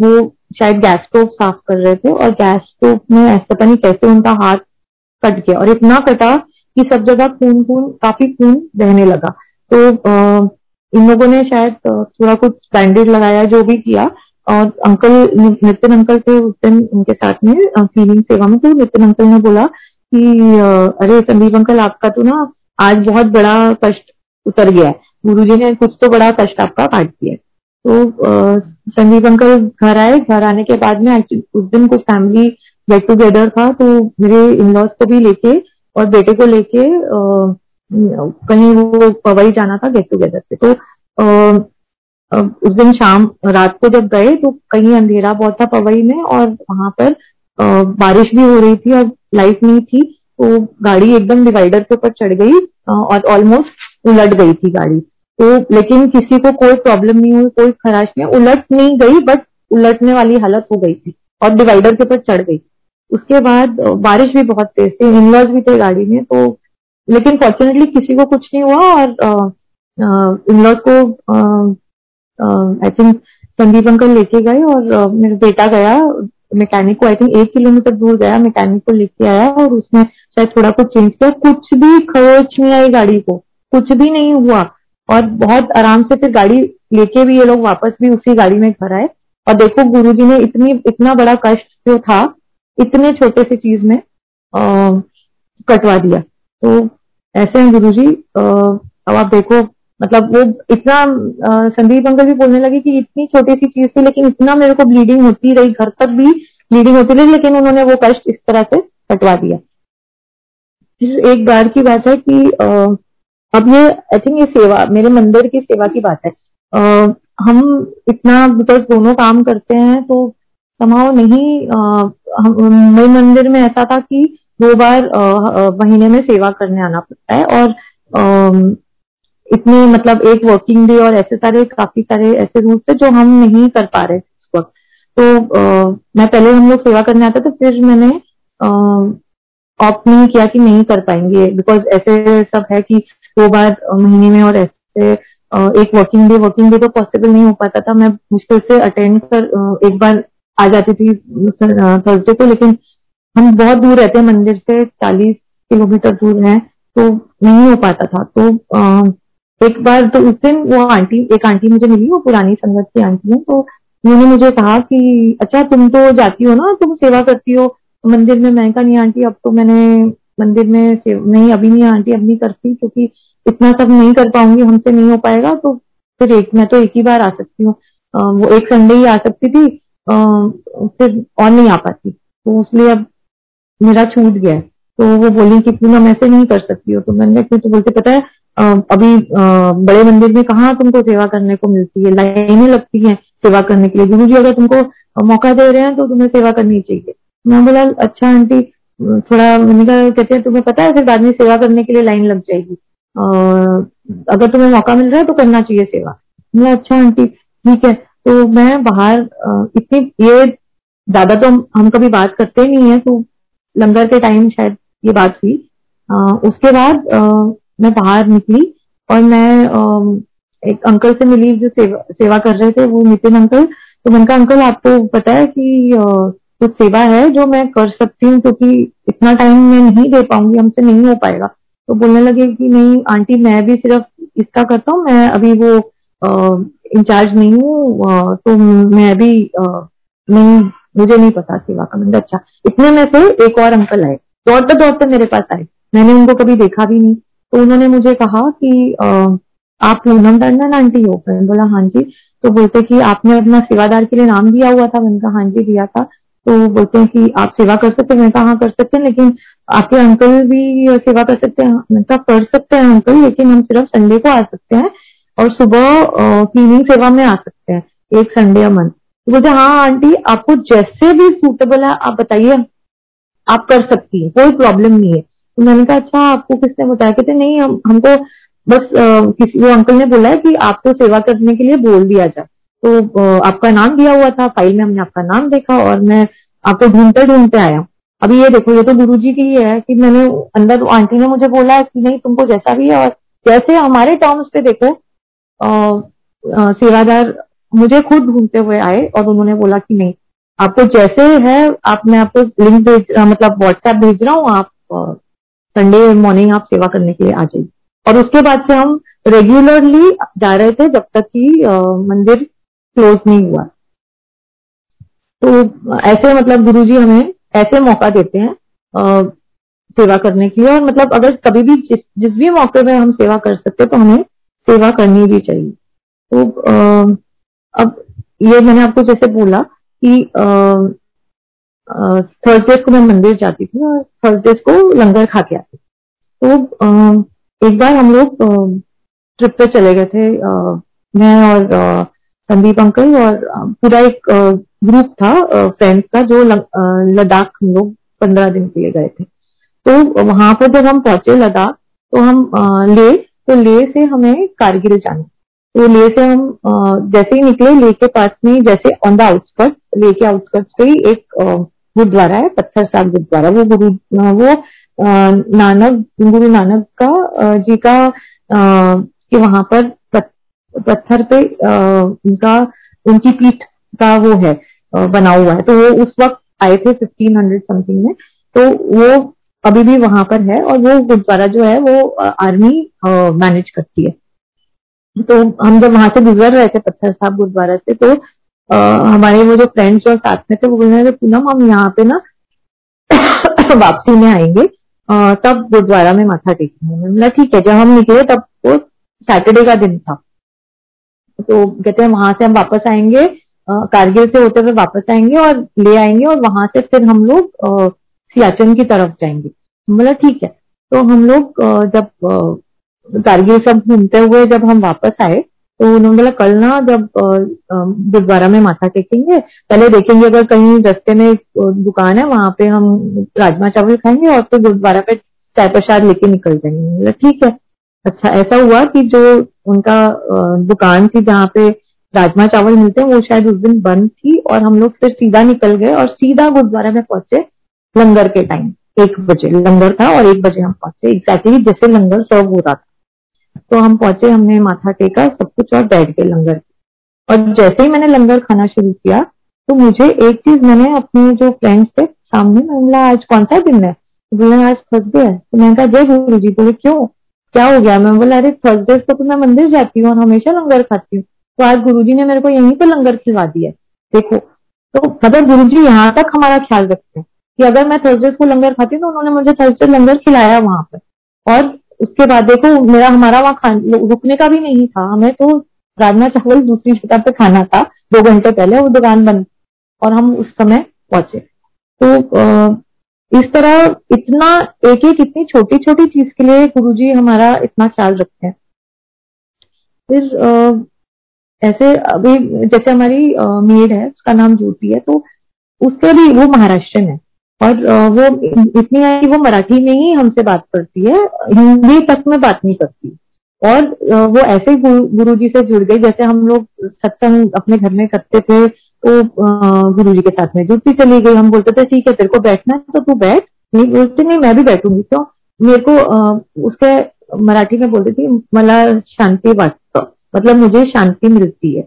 वो शायद गैस स्टोव साफ़ कर रहे थे और गैस स्टोव में ऐसा पता नहीं कैसे उनका हाथ कट गया और इतना कटा कि सब जगह खून खून काफ़ी खून बहने लगा। तो इन लोगों ने शायद थोड़ा कुछ बैंडेड लगाया, जो भी किया और अंकल नितिन अंकल थे उस दिन उनके साथ में क्लीनिंग सेवा में। तो नितिन अंकल ने बोला कि अरे संदीप अंकल आपका तो ना आज बहुत बड़ा कष्ट उतर गया है। गुरु जी ने कुछ तो बड़ा कष्ट आपका काट दिया तो संदीप अंकल घर आए घर आने के बाद में उस दिन कुछ फैमिली गेट टूगेदर था तो मेरे इन लॉज को भी लेके और बेटे को लेके कहीं वो पवई जाना था गेट टूगेदर पे। तो आ, उस दिन शाम रात को जब गए तो कहीं अंधेरा बहुत था पवई में और वहाँ पर आ, बारिश भी हो रही थी और लाइट नहीं थी तो गाड़ी एकदम डिवाइडर के ऊपर चढ़ गई और ऑलमोस्ट उलट गई थी गाड़ी। तो लेकिन किसी को कोई प्रॉब्लम नहीं हुई, कोई खराश नहीं उलट नहीं गई बट उलटने वाली हालत हो गई थी और डिवाइडर के ऊपर चढ़ गई। उसके बाद बारिश भी बहुत तेज थी इनलॉज भी थे गाड़ी में तो लेकिन फॉर्चुनेटली किसी को कुछ नहीं हुआ और इनलॉज को आई थिंक संदीप अंकल लेके गए और मेरा बेटा गया मैकेनिक को आई थिंक एक किलोमीटर दूर गया मैकेनिक को लेके आया और उसने शायद थोड़ा कुछ चेंज किया। कुछ भी खरोच नहीं आई गाड़ी को। कुछ भी नहीं हुआ। और बहुत आराम से फिर गाड़ी लेके भी ये लोग वापस भी उसी गाड़ी में घर आए। और देखो, गुरुजी ने इतनी, इतना बड़ा कष्ट जो था, इतने छोटे से चीज़ में कटवा दिया। तो ऐसे हैं गुरु जी अब आप देखो मतलब वो इतना संदीप अंकल भी बोलने लगे कि इतनी छोटी सी चीज़ थी, लेकिन इतना मेरे को ब्लीडिंग होती रही, घर तक भी ब्लीडिंग होती रही, लेकिन उन्होंने वो कष्ट इस तरह से कटवा दिया। फिर एक बार की बात है कि अब ये आई थिंक ये सेवा मेरे मंदिर की सेवा की बात है। आ, हम इतना बिकॉज़ दोनों काम करते हैं तो समाव नहीं मेरे मंदिर में ऐसा था कि दो बार महीने में सेवा करने आना पड़ता है और इतने मतलब एक वर्किंग डे और ऐसे सारे काफ़ी सारे ऐसे रूल्स थे जो हम नहीं कर पा रहे उस वक्त। तो मैं पहले हम लोग सेवा करने आते तो फिर मैंने ऑप्ट नहीं किया कि नहीं कर पाएँगे बिकॉज़ ऐसे सब है कि दो बार महीने में और ऐसे एक वर्किंग डे वर्किंग डे तो पॉसिबल नहीं हो पाता था। मैं मुश्किल से अटेंड कर एक बार आ जाती थी थर्सडे को, लेकिन हम बहुत दूर रहते हैं, मंदिर से चालीस किलोमीटर दूर है तो नहीं हो पाता था। तो एक बार तो उस दिन वो आंटी, एक आंटी मुझे मिली, वो पुरानी संगत की आंटी है तो उन्होंने मुझे कहा कि अच्छा तुम तो जाती हो ना, तुम सेवा करती हो मंदिर में? मैं कहा, नहीं आंटी, अब तो मैंने मंदिर में नहीं अभी नहीं आंटी अब नहीं करती क्योंकि इतना सब नहीं कर पाऊँगी हमसे नहीं हो पाएगा तो फिर एक मैं तो एक ही बार आ सकती हूँ। वो एक संडे ही आ सकती थी आ, फिर और नहीं आ पाती। तो इसलिए अब मेरा छूट गया तो वो बोली कि पूनम ऐसे नहीं कर सकती हो। तो मैंने क्यों तो बोलते पता है अभी बड़े मंदिर में कहा तुमको सेवा करने को मिलती है? लाइनें लगती हैं सेवा करने के लिए। गुरु जी अगर तुमको मौका दे रहे हैं तो तुम्हें सेवा करनी चाहिए। मैं बोला अच्छा आंटी थोड़ा मैंने कहा कहते हैं, तुम्हें पता है, फिर बाद में सेवा करने के लिए लाइन लग जाएगी। अगर तुम्हें मौका मिल रहा है तो करना चाहिए सेवा। मैं अच्छा आंटी, ठीक है। तो मैं बाहर इतनी, ये ज़्यादा तो हम कभी बात करते नहीं है तो लंगर के टाइम शायद ये बात हुई। उसके बाद मैं बाहर निकली और मैं एक अंकल से मिली, जो सेवा सेवा कर रहे थे, वो नितिन अंकल। तो मैंने कहा अंकल, आपको पता है कि कुछ सेवा है जो मैं कर सकती हूँ, क्योंकि इतना टाइम मैं नहीं दे पाऊँगी, हमसे नहीं हो पाएगा। तो बोलने लगे कि नहीं, आंटी, मैं भी सिर्फ़ इसका करता हूँ, मैं अभी वो इंचार्ज नहीं हूँ तो मैं भी नहीं, मुझे नहीं पता सेवा का मतलब अच्छा इतने में से एक और अंकल आए, दौड़ते दौड़ते मेरे पास आए। मैंने उनको कभी देखा भी नहीं। तो उन्होंने मुझे कहा कि आप पूनम टंडन आंटी हो? मैंने बोला हाँ जी। तो बोलते कि, आपने अपना सेवादार के लिए नाम दिया हुआ था? मैंने कहा हाँ जी, दिया था। तो बोलते हैं कि आप सेवा कर सकते हैं कहा हाँ कर सकते हैं लेकिन आपके अंकल भी सेवा कर सकते हैं मैं कहा कर सकते हैं अंकल लेकिन हम सिर्फ़ संडे को आ सकते हैं और सुबह क्लीनिंग सेवा में आ सकते हैं एक संडे या मंथ तो बोलते हाँ आंटी आपको जैसे भी सूटेबल है आप बताइए आप कर सकती है कोई प्रॉब्लम नहीं है। तो मैंने कहा अच्छा आपको किसने बताया? कहते नहीं हम हमको बस आ, किसी वो अंकल ने बोला है कि आपको सेवा करने के लिए बोल दिया जाए। तो आपका नाम दिया हुआ था फ़ाइल में हमने आपका नाम देखा और मैं आपको ढूंढते ढूंढते आया अभी ये देखो, ये तो गुरु जी की है कि मैंने अंदर आंटी ने मुझे बोला है कि नहीं, तुमको जैसा भी है और जैसे हमारे टर्म्स पे देखो सेवादार मुझे खुद ढूंढते हुए आए और उन्होंने बोला कि नहीं, आपको जैसे है, आप, मैं आपको लिंक भेज मतलब व्हाट्सएप भेज रहा हूँ, आप संडे मॉर्निंग आप सेवा करने के लिए आ जाइए। और उसके बाद से हम रेगुलरली जा रहे थे जब तक कि मंदिर क्लोज नहीं हुआ। तो ऐसे मतलब गुरुजी हमें ऐसे मौका देते हैं आ, सेवा करने के लिए। और मतलब अगर कभी भी जिस जिस भी मौके में हम सेवा कर सकते तो हमें सेवा करनी भी चाहिए। तो आ, अब ये मैंने आपको जैसे बोला कि थर्सडे को मैं मंदिर जाती थी और थर्सडे को लंगर खा के आती तो आ, एक बार हम लोग ट्रिप पे चले गए थे। आ, मैं और संदीप अंकल और पूरा एक ग्रुप था फ्रेंड्स का जो लद्दाख हम लोग पंद्रह दिन के लिए गए थे। तो वहाँ पर जब हम पहुँचे लद्दाख तो हम ले तो ले से हमें कारगिल जाना। तो ले से हम जैसे ही निकले ले के पास में जैसे ऑन द आउटस्कर्ट ले के आउटस्कर्ट पे ही एक गुरुद्वारा है पत्थर साग गुरुद्वारा। वो गुरु वो नानक, गुरु नानक का जी का कि वहाँ पर पत्थर पे उनका उनकी पीठ का वो है बना हुआ है। तो वो उस वक्त आए थे फिफ्टीन हंड्रेड समथिंग में। तो वो अभी भी वहाँ पर है और वो गुरुद्वारा जो है वो आर्मी मैनेज करती है। तो हम जब वहाँ से गुजर रहे थे पत्थर साहब गुरुद्वारा से तो आ, हमारे वो जो फ्रेंड्स और साथ में थे वो बोल रहे थे पूनम हम यहाँ पे ना (coughs) वापसी में आएँगे। आ, तब गुरुद्वारा में माथा टेकेंगे ठीक है जब हम निकले तब वो सैटरडे का दिन था। तो कहते हैं वहाँ से हम वापस आएँगे कारगिल से होते हुए वापस आएँगे और ले आएँगे और वहाँ से फिर हम लोग सियाचन की तरफ़ जाएँगे। बोला ठीक है। तो हम लोग जब कारगिल सब घूमते हुए जब हम वापस आए तो उन्होंने बोला, कल ना जब गुरुद्वारा में माथा टेकेंगे, पहले देखेंगे अगर कहीं रस्ते में दुकान है, वहाँ पे हम राजमा चावल खाएँगे और फिर गुरुद्वारा पे चाय प्रसाद लेके निकल जाएँगे। बोला, ठीक है। अच्छा ऐसा हुआ कि जो उनका दुकान थी जहाँ पे राजमा चावल मिलते हैं, वो शायद उस दिन बंद थी और हम लोग फिर सीधा निकल गए और सीधा गुरुद्वारा में पहुँचे लंगर के टाइम, एक बजे। लंगर था और एक बजे हम पहुँचे। एग्जैक्टली जैसे लंगर सर्व हो रहा था। तो हम पहुँचे, हमने माथा टेका, सब कुछ और बैठ गए लंगर और जैसे ही मैंने लंगर खाना शुरू किया तो मुझे एक चीज़ मैंने अपने जो फ्रेंड्स थे, सामने मैं बोला, आज कौन सा दिन है? तो बोले, आज थर्सडे है। तो मैंने कहा, जय गुरु जी, बोले, क्यों? क्या हो गया? मैं बोला, अरे थर्सडे को तो मैं मंदिर जाती हूँ और हमेशा लंगर खाती हूँ। तो आज गुरु ने मेरे को यहीं पे लंगर खिलवा दिया देखो तो मतलब गुरु जी यहाँ तक हमारा ख्याल रखते हैं कि अगर मैं थर्सडे को लंगर खाती हूँ तो उन्होंने मुझे थर्सडे लंगर खिलाया वहाँ पर। और उसके बाद देखो, मेरा, हमारा वहाँ रुकने का भी नहीं था। हमें तो राजमा चावल दूसरी जगह पे खाना था। दो घंटे पहले वो दुकान बंद और हम उस समय पहुँचे। तो इस तरह इतना, एक एक इतनी छोटी छोटी चीज़ के लिए गुरु जी हमारा इतना ख्याल रखते हैं। फिर ऐसे अभी जैसे हमारी मेड है, उसका नाम ज्योति है तो उसके भी वो महाराष्ट्र है। और वो इतनी है कि वो मराठी में ही हमसे बात करती है, हिंदी तक में बात नहीं करती। और वो ऐसे गुरु जी से जुड़ गई, जैसे हम लोग सत्संग अपने घर में करते थे तो गुरु जी के साथ में जुड़ती चली गई। हम बोलते थे, ठीक है, तेरे को बैठना है तो तू बैठ। नहीं, बोलते, नहीं, मैं भी बैठूँगी, क्यों? मेरे को उसके मराठी में बोलती थी, मला शांति वास्तव मतलब मुझे शांति मिलती है।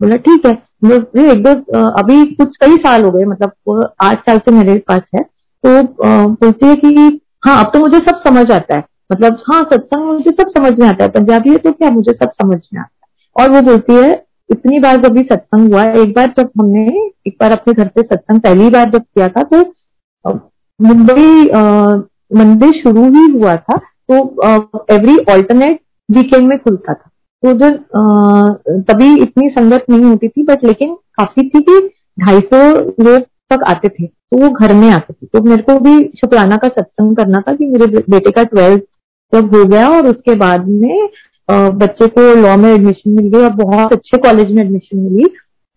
बोला, ठीक है। एक दो अभी कुछ कई साल हो गए मतलब आठ साल से मेरे पास है। तो बोलती है कि हाँ अब तो मुझे सब समझ आता है। मतलब हाँ सत्संग मुझे सब समझ में आता है, पंजाबी है तो क्या मुझे सब समझ में आता है? और वो बोलती है इतनी बार जब भी सत्संग हुआ, एक बार जब हमने, एक बार अपने घर पे सत्संग पहली बार जब किया था तो मुंबई मंदिर शुरू ही हुआ था तो एवरी ऑल्टरनेट वीकेंड में खुलता था। तो उधर तभी इतनी संगत नहीं होती थी बट लेकिन काफ़ी थी कि ढाई सौ लोग तक आते थे तो वो घर में आते थे। तो मेरे को भी शुक्राना का सत्संग करना था कि मेरे बेटे का ट्वेल्थ जब हो गया और उसके बाद में बच्चे को लॉ में एडमिशन मिल गई और बहुत अच्छे कॉलेज में एडमिशन मिली।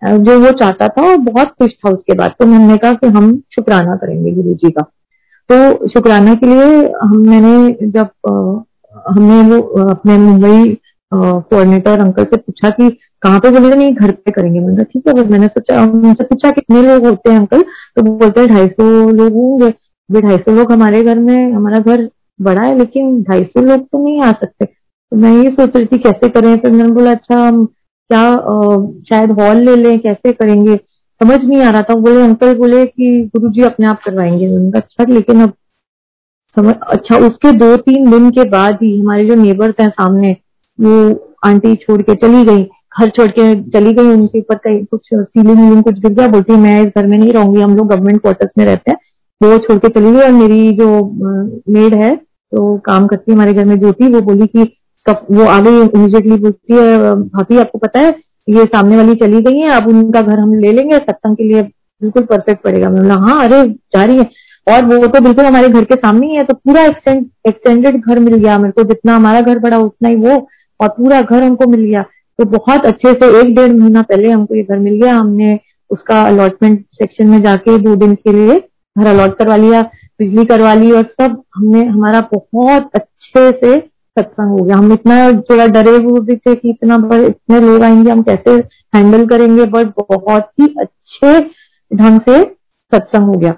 जो वो चाहता था और बहुत खुश था उसके बाद। तो मैंने कहा कि हम शुक्राना करेंगे गुरु जी का। तो शुक्राना के लिए हम, मैंने जब हमने वो अपने मुंबई कोऑर्डिनेटर अंकल से पूछा कि कहाँ पे बोले, नहीं, घर पे करेंगे। मैंने कहा, ठीक है। मैंने सोचा, उनसे पूछा कितने लोग होते हैं अंकल? तो वो बोलते हैं, ढाई सौ लोग होंगे। ढाई सौ लोग हमारे घर में, हमारा घर बड़ा है, लेकिन ढाई सौ लोग तो नहीं आ सकते। तो मैं ये सोच रही थी, कैसे करें? फिर मैंने बोला अच्छा हम क्या शायद हॉल ले लें, कैसे करेंगे? समझ नहीं आ रहा था। बोले, अंकल बोले कि गुरु जी अपने आप करवाएँगे। उनका अच्छा लेकिन अब समझ अच्छा उसके दो तीन दिन के बाद ही हमारे जो नेबर्स हैं सामने, वो आंटी छोड़ के चली गई, घर छोड़ के चली गई उनके ऊपर कहीं कुछ सीलिंग वीलिंग कुछ गिर गया। बोलती, मैं इस घर में नहीं रहूँगी, हम लोग गवर्नमेंट क्वार्टर्स में रहते हैं। वो छोड़ के चली गई और मेरी जो मेड है तो काम करती है हमारे घर में, ज्योति, वो बोली कि वो आगे इमीजिएटली पूछती है, भाभी, आपको पता है, ये सामने वाली चली गई है, अब उनका घर हम ले लेंगे, सत्संग के लिए बिल्कुल परफेक्ट पड़ेगा। मैं बोला हाँ अरे, जा रही है। और वो तो बिल्कुल हमारे घर के सामने ही है तो पूरा एक्सटेंड एक्सटेंडेड घर मिल गया मेरे को, जितना हमारा घर बड़ा, उतना ही वो, और पूरा घर हमको मिल गया। तो बहुत अच्छे से एक डेढ़ महीना पहले हमको ये घर मिल गया, हमने उसका अलॉटमेंट सेक्शन में जाके दो दिन के लिए घर अलॉट करवा लिया, बिजली करवा ली, और सब हमने, हमारा बहुत अच्छे से सत्संग हो गया। हम इतना थोड़ा डरे हुए भी थे कि इतना इतने लोग आएँगे, हम कैसे हैंडल करेंगे? बट बहुत ही अच्छे ढंग से सत्संग हो गया।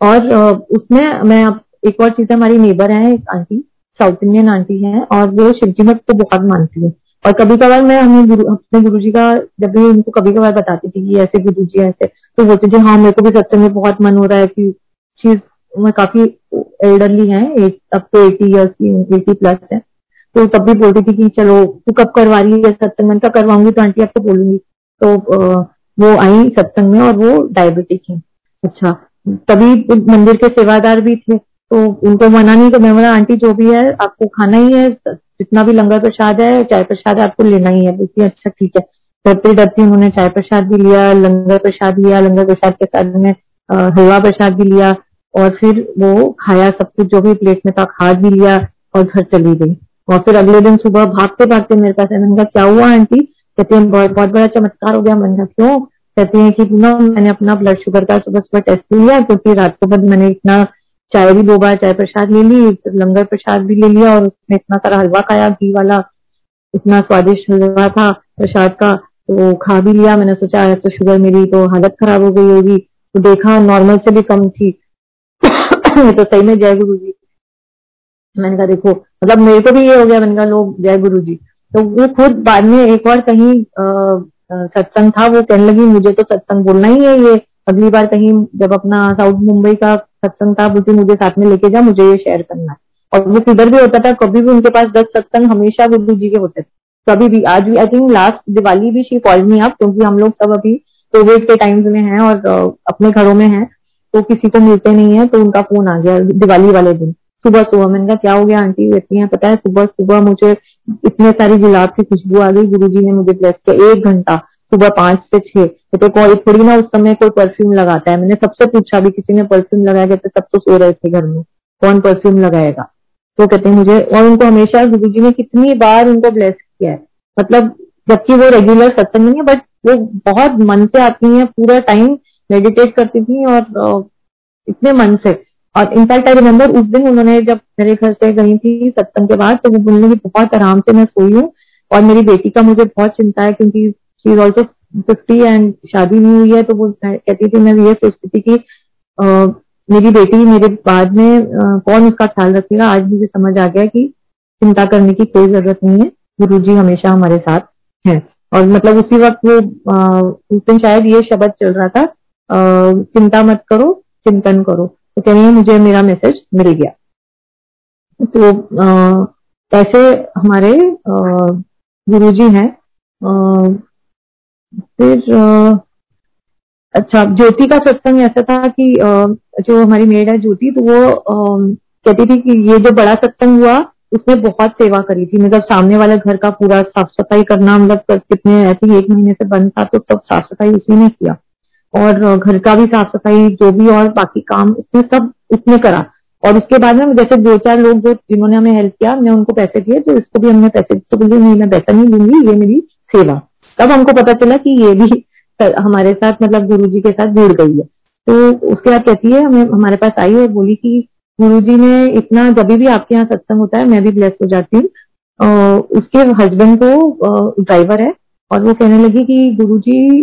और उसमें मैं एक और चीज़, हमारी नेबर है, एक आंटी साउथ इंडियन आंटी है, और वो शिवजी मत को बहुत मानती है। और कभी कभार मैं हमें गुरु, अपने गुरु जी का, जब भी उनको कभी कभार बताती थी कि ऐसे गुरु जी ऐसे तो बोलते थे हाँ मेरे को भी सत्संग में बहुत मन हो रहा है कि चीज़ मैं काफ़ी एल्डरली है अब तो एटी ईयर्स की एटी प्लस है। तो तब भी बोलती थी कि चलो, तू कब करवा रही है सत्संग? में करवाऊँगी तो आंटी आपको बोलूँगी। तो वो आई सत्संग में और वो डायबिटिक है। अच्छा तभी मंदिर के सेवादार भी थे तो उनको मना नहीं तो मैं बोला, आंटी, जो भी है, आपको खाना ही है, जितना भी लंगर प्रसाद है, चाय प्रसाद आपको लेना ही है। बोलती अच्छा ठीक है। डरते डरते उन्होंने चाय प्रसाद भी लिया, लंगर प्रसाद लिया, लंगर प्रसाद के साथ में हलवा प्रसाद भी लिया। और फिर वो खाया सब कुछ जो भी प्लेट में था, खा भी लिया और घर चली गई। और फिर अगले दिन सुबह भागते भागते मेरे पास मैंने कहा, क्या हुआ, आंटी? कहते हैं, बहुत बहुत बड़ा चमत्कार हो गया। मैंने क्यों? कहते हैं कि, ना, मैंने अपना ब्लड शुगर का सुबह सुबह टेस्ट लिया, क्योंकि रात को बाद मैंने इतना चाय भी, दो बार चाय प्रसाद ले ली लंगर प्रसाद भी ले लिया और उसमें इतना सारा हलवा खाया, घी वाला, इतना स्वादिष्ट हलवा था प्रसाद का तो खा भी लिया। मैंने सोचा तो शुगर मेरी तो हालत खराब हो गई होगी। तो देखा नॉर्मल से भी कम थी। तो सही में जय गुरु जी मैंने कहा, देखो मतलब मेरे को भी ये हो गया, मैंने कहा लोग जय गुरु जी तो वो खुद बाद में एक बार कहीं सत्संग था, वो कहने लगी, मुझे तो सत्संग बोलना ही है ये। अगली बार कहीं जब अपना साउथ मुंबई का सत्संग था बोलती मुझे साथ में लेके जा, मुझे ये शेयर करना है। और वो किधर भी होता था, कभी भी उनके पास दस सत्संग हमेशा गुरु जी के होते थे। कभी भी, आज भी आई थिंक लास्ट दिवाली भी शी कॉल नहीं आप क्योंकि हम लोग सब अभी कोविड के टाइम्स में हैं और अपने घरों में हैं। तो किसी को मिलते नहीं है तो उनका फ़ोन आ गया दिवाली वाले दिन। सुबह सुबह मैंने कहा, क्या हो गया, आंटी? कहती हैं, पता है? सुबह सुबह मुझे इतने सारी गुलाब की खुशबू आ गई गुरु जी ने मुझे ब्लेस किया एक घंटा, सुबह पाँच से छह। तो कोई थोड़ी ना उस समय कोई परफ्यूम लगाता है। मैंने सबसे पूछा भी, किसी ने परफ्यूम लगाया? कहते, सब तो सो रहे थे घर में, कौन परफ्यूम लगाएगा? तो कहते हैं मुझे, और उनको हमेशा गुरु जी ने कितनी बार उनको ब्लेस किया है। मतलब जबकि वो रेगुलर सत्संग नहीं है बट वो बहुत मन से आती है, पूरा टाइम मेडिटेट करती थी और इतने मन से। और इनफैक्ट आई रिमेम्बर उस दिन उन्होंने जब मेरे घर से गई थी सत्संग के बाद तो वो बोलने की बहुत आराम से मैं सोई हूँ और मेरी बेटी का मुझे बहुत चिंता है क्योंकि she is also fifty and शादी नहीं हुई है। तो वो कहती थी मैं ये सोचती थी। कि आ, मेरी बेटी मेरे बाद में आ, कौन उसका ख्याल रखेगा? आज मुझे समझ आ गया कि चिंता करने की कोई ज़रूरत नहीं है। गुरु जी हमेशा हमारे साथ हैं। और मतलब उसी वक्त वो उस दिन शायद ये शब्द चल रहा था चिंता मत करो चिंतन करो। तो कह रही है मुझे मेरा मैसेज मिल गया। तो आ, ऐसे हमारे गुरु जी हैं। फिर आ, अच्छा ज्योति का सत्संग ऐसा था कि आ, जो हमारी मेड है ज्योति तो वो कहती थी कि ये जो बड़ा सत्संग हुआ उसने बहुत सेवा करी थी। मतलब सामने वाले घर का पूरा साफ़ सफ़ाई करना मतलब कितने ऐसे एक महीने से बंद था तो सब साफ़ सफ़ाई उसी ने किया। और घर का भी साफ़ सफ़ाई जो भी और बाकी काम उसने सब उसने करा। और उसके बाद में जैसे दो चार लोग जो जिन्होंने हमें हेल्प किया, हमने उनको पैसे दिए तो इसको भी हमने पैसे तो बोलिए नहीं, मैं पैसा नहीं दूँगी, ये मेरी सेवा। तब हमको पता चला कि ये भी (laughs) हमारे साथ मतलब गुरु जी के साथ जुड़ गई है। तो उसके बाद कहती है, हमें, हमारे पास आई और बोली कि, गुरु जी ने इतना, जब भी आपके यहाँ सत्संग होता है, मैं भी ब्लेस हो जाती हूँ। उसके हस्बैंड को ड्राइवर है, और वो कहने लगी कि, गुरु जी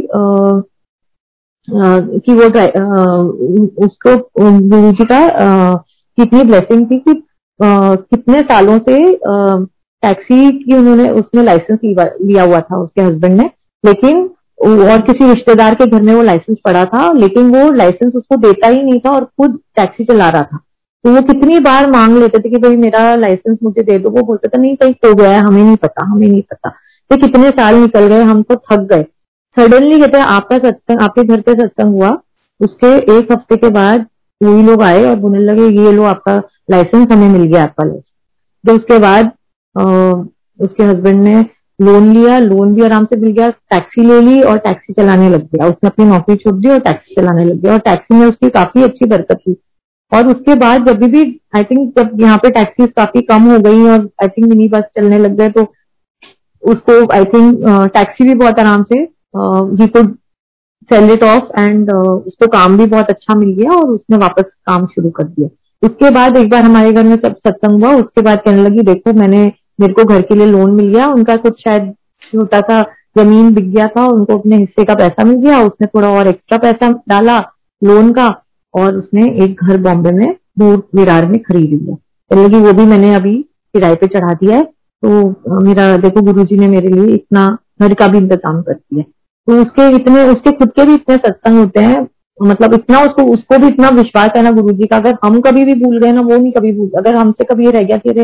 कि वो उसको गुरु जी का कितनी ब्लेसिंग थी कि कितने सालों से टैक्सी की उन्होंने, उसने लाइसेंस लिया हुआ था उसके हस्बैंड ने। लेकिन और किसी रिश्तेदार के घर में वो लाइसेंस पड़ा था, लेकिन वो लाइसेंस उसको देता ही नहीं था और खुद टैक्सी चला रहा था। तो वो कितनी बार मांग लेते थे कि भाई मेरा लाइसेंस मुझे दे दो, वो बोलते थे, नहीं कहीं खो गया है, हमें नहीं पता, हमें नहीं पता। तो कितने साल निकल गए, हम तो थक गए। सडनली कहते हैं आपका सत्संग आपके घर पे सत्संग हुआ। उसके एक हफ़्ते के बाद वही लोग आए और बोलने लगे ये लो आपका लाइसेंस हमें मिल गया आपका लाइसेंस तो उसके बाद आ, उसके हस्बैंड ने लोन लिया। लोन भी आराम से मिल गया। टैक्सी ले ली और टैक्सी चलाने लग गया। उसने अपनी नौकरी छोड़ दी और टैक्सी चलाने लग गया। और टैक्सी में उसकी काफ़ी अच्छी बरकत थी। और उसके बाद जब भी आई थिंक जब यहाँ पे टैक्सी काफ़ी कम हो गई और आई थिंक मिनी बस चलने लग गए तो उसको आई थिंक टैक्सी भी बहुत आराम से ही could sell it off and उसको काम भी बहुत अच्छा मिल गया और उसने वापस काम शुरू कर दिया। उसके बाद एक बार हमारे घर में सब सत्संग हुआ, उसके बाद कहने लगी, देखो, मैंने, मेरे को घर के लिए लोन मिल गया, उनका कुछ शायद छोटा सा ज़मीन बिक गया था, उनको अपने हिस्से का पैसा मिल गया, उसने थोड़ा और एक्स्ट्रा पैसा डाला लोन का और उसने एक घर बॉम्बे में दूर विरार में खरीद लिया। कहने लगी, वो भी मैंने अभी किराए पे चढ़ा दिया है तो मेरा, देखो, गुरुजी ने मेरे लिए इतना घर का भी इंतज़ाम कर दिया उसके इतने, उसके खुद के भी इतने सत्संग होते हैं मतलब इतना उसको उसको भी इतना विश्वास है ना गुरु जी का, अगर हम कभी भी भूल गए ना, वो नहीं कभी भूल, अगर हमसे कभी ये रह गया कि अरे,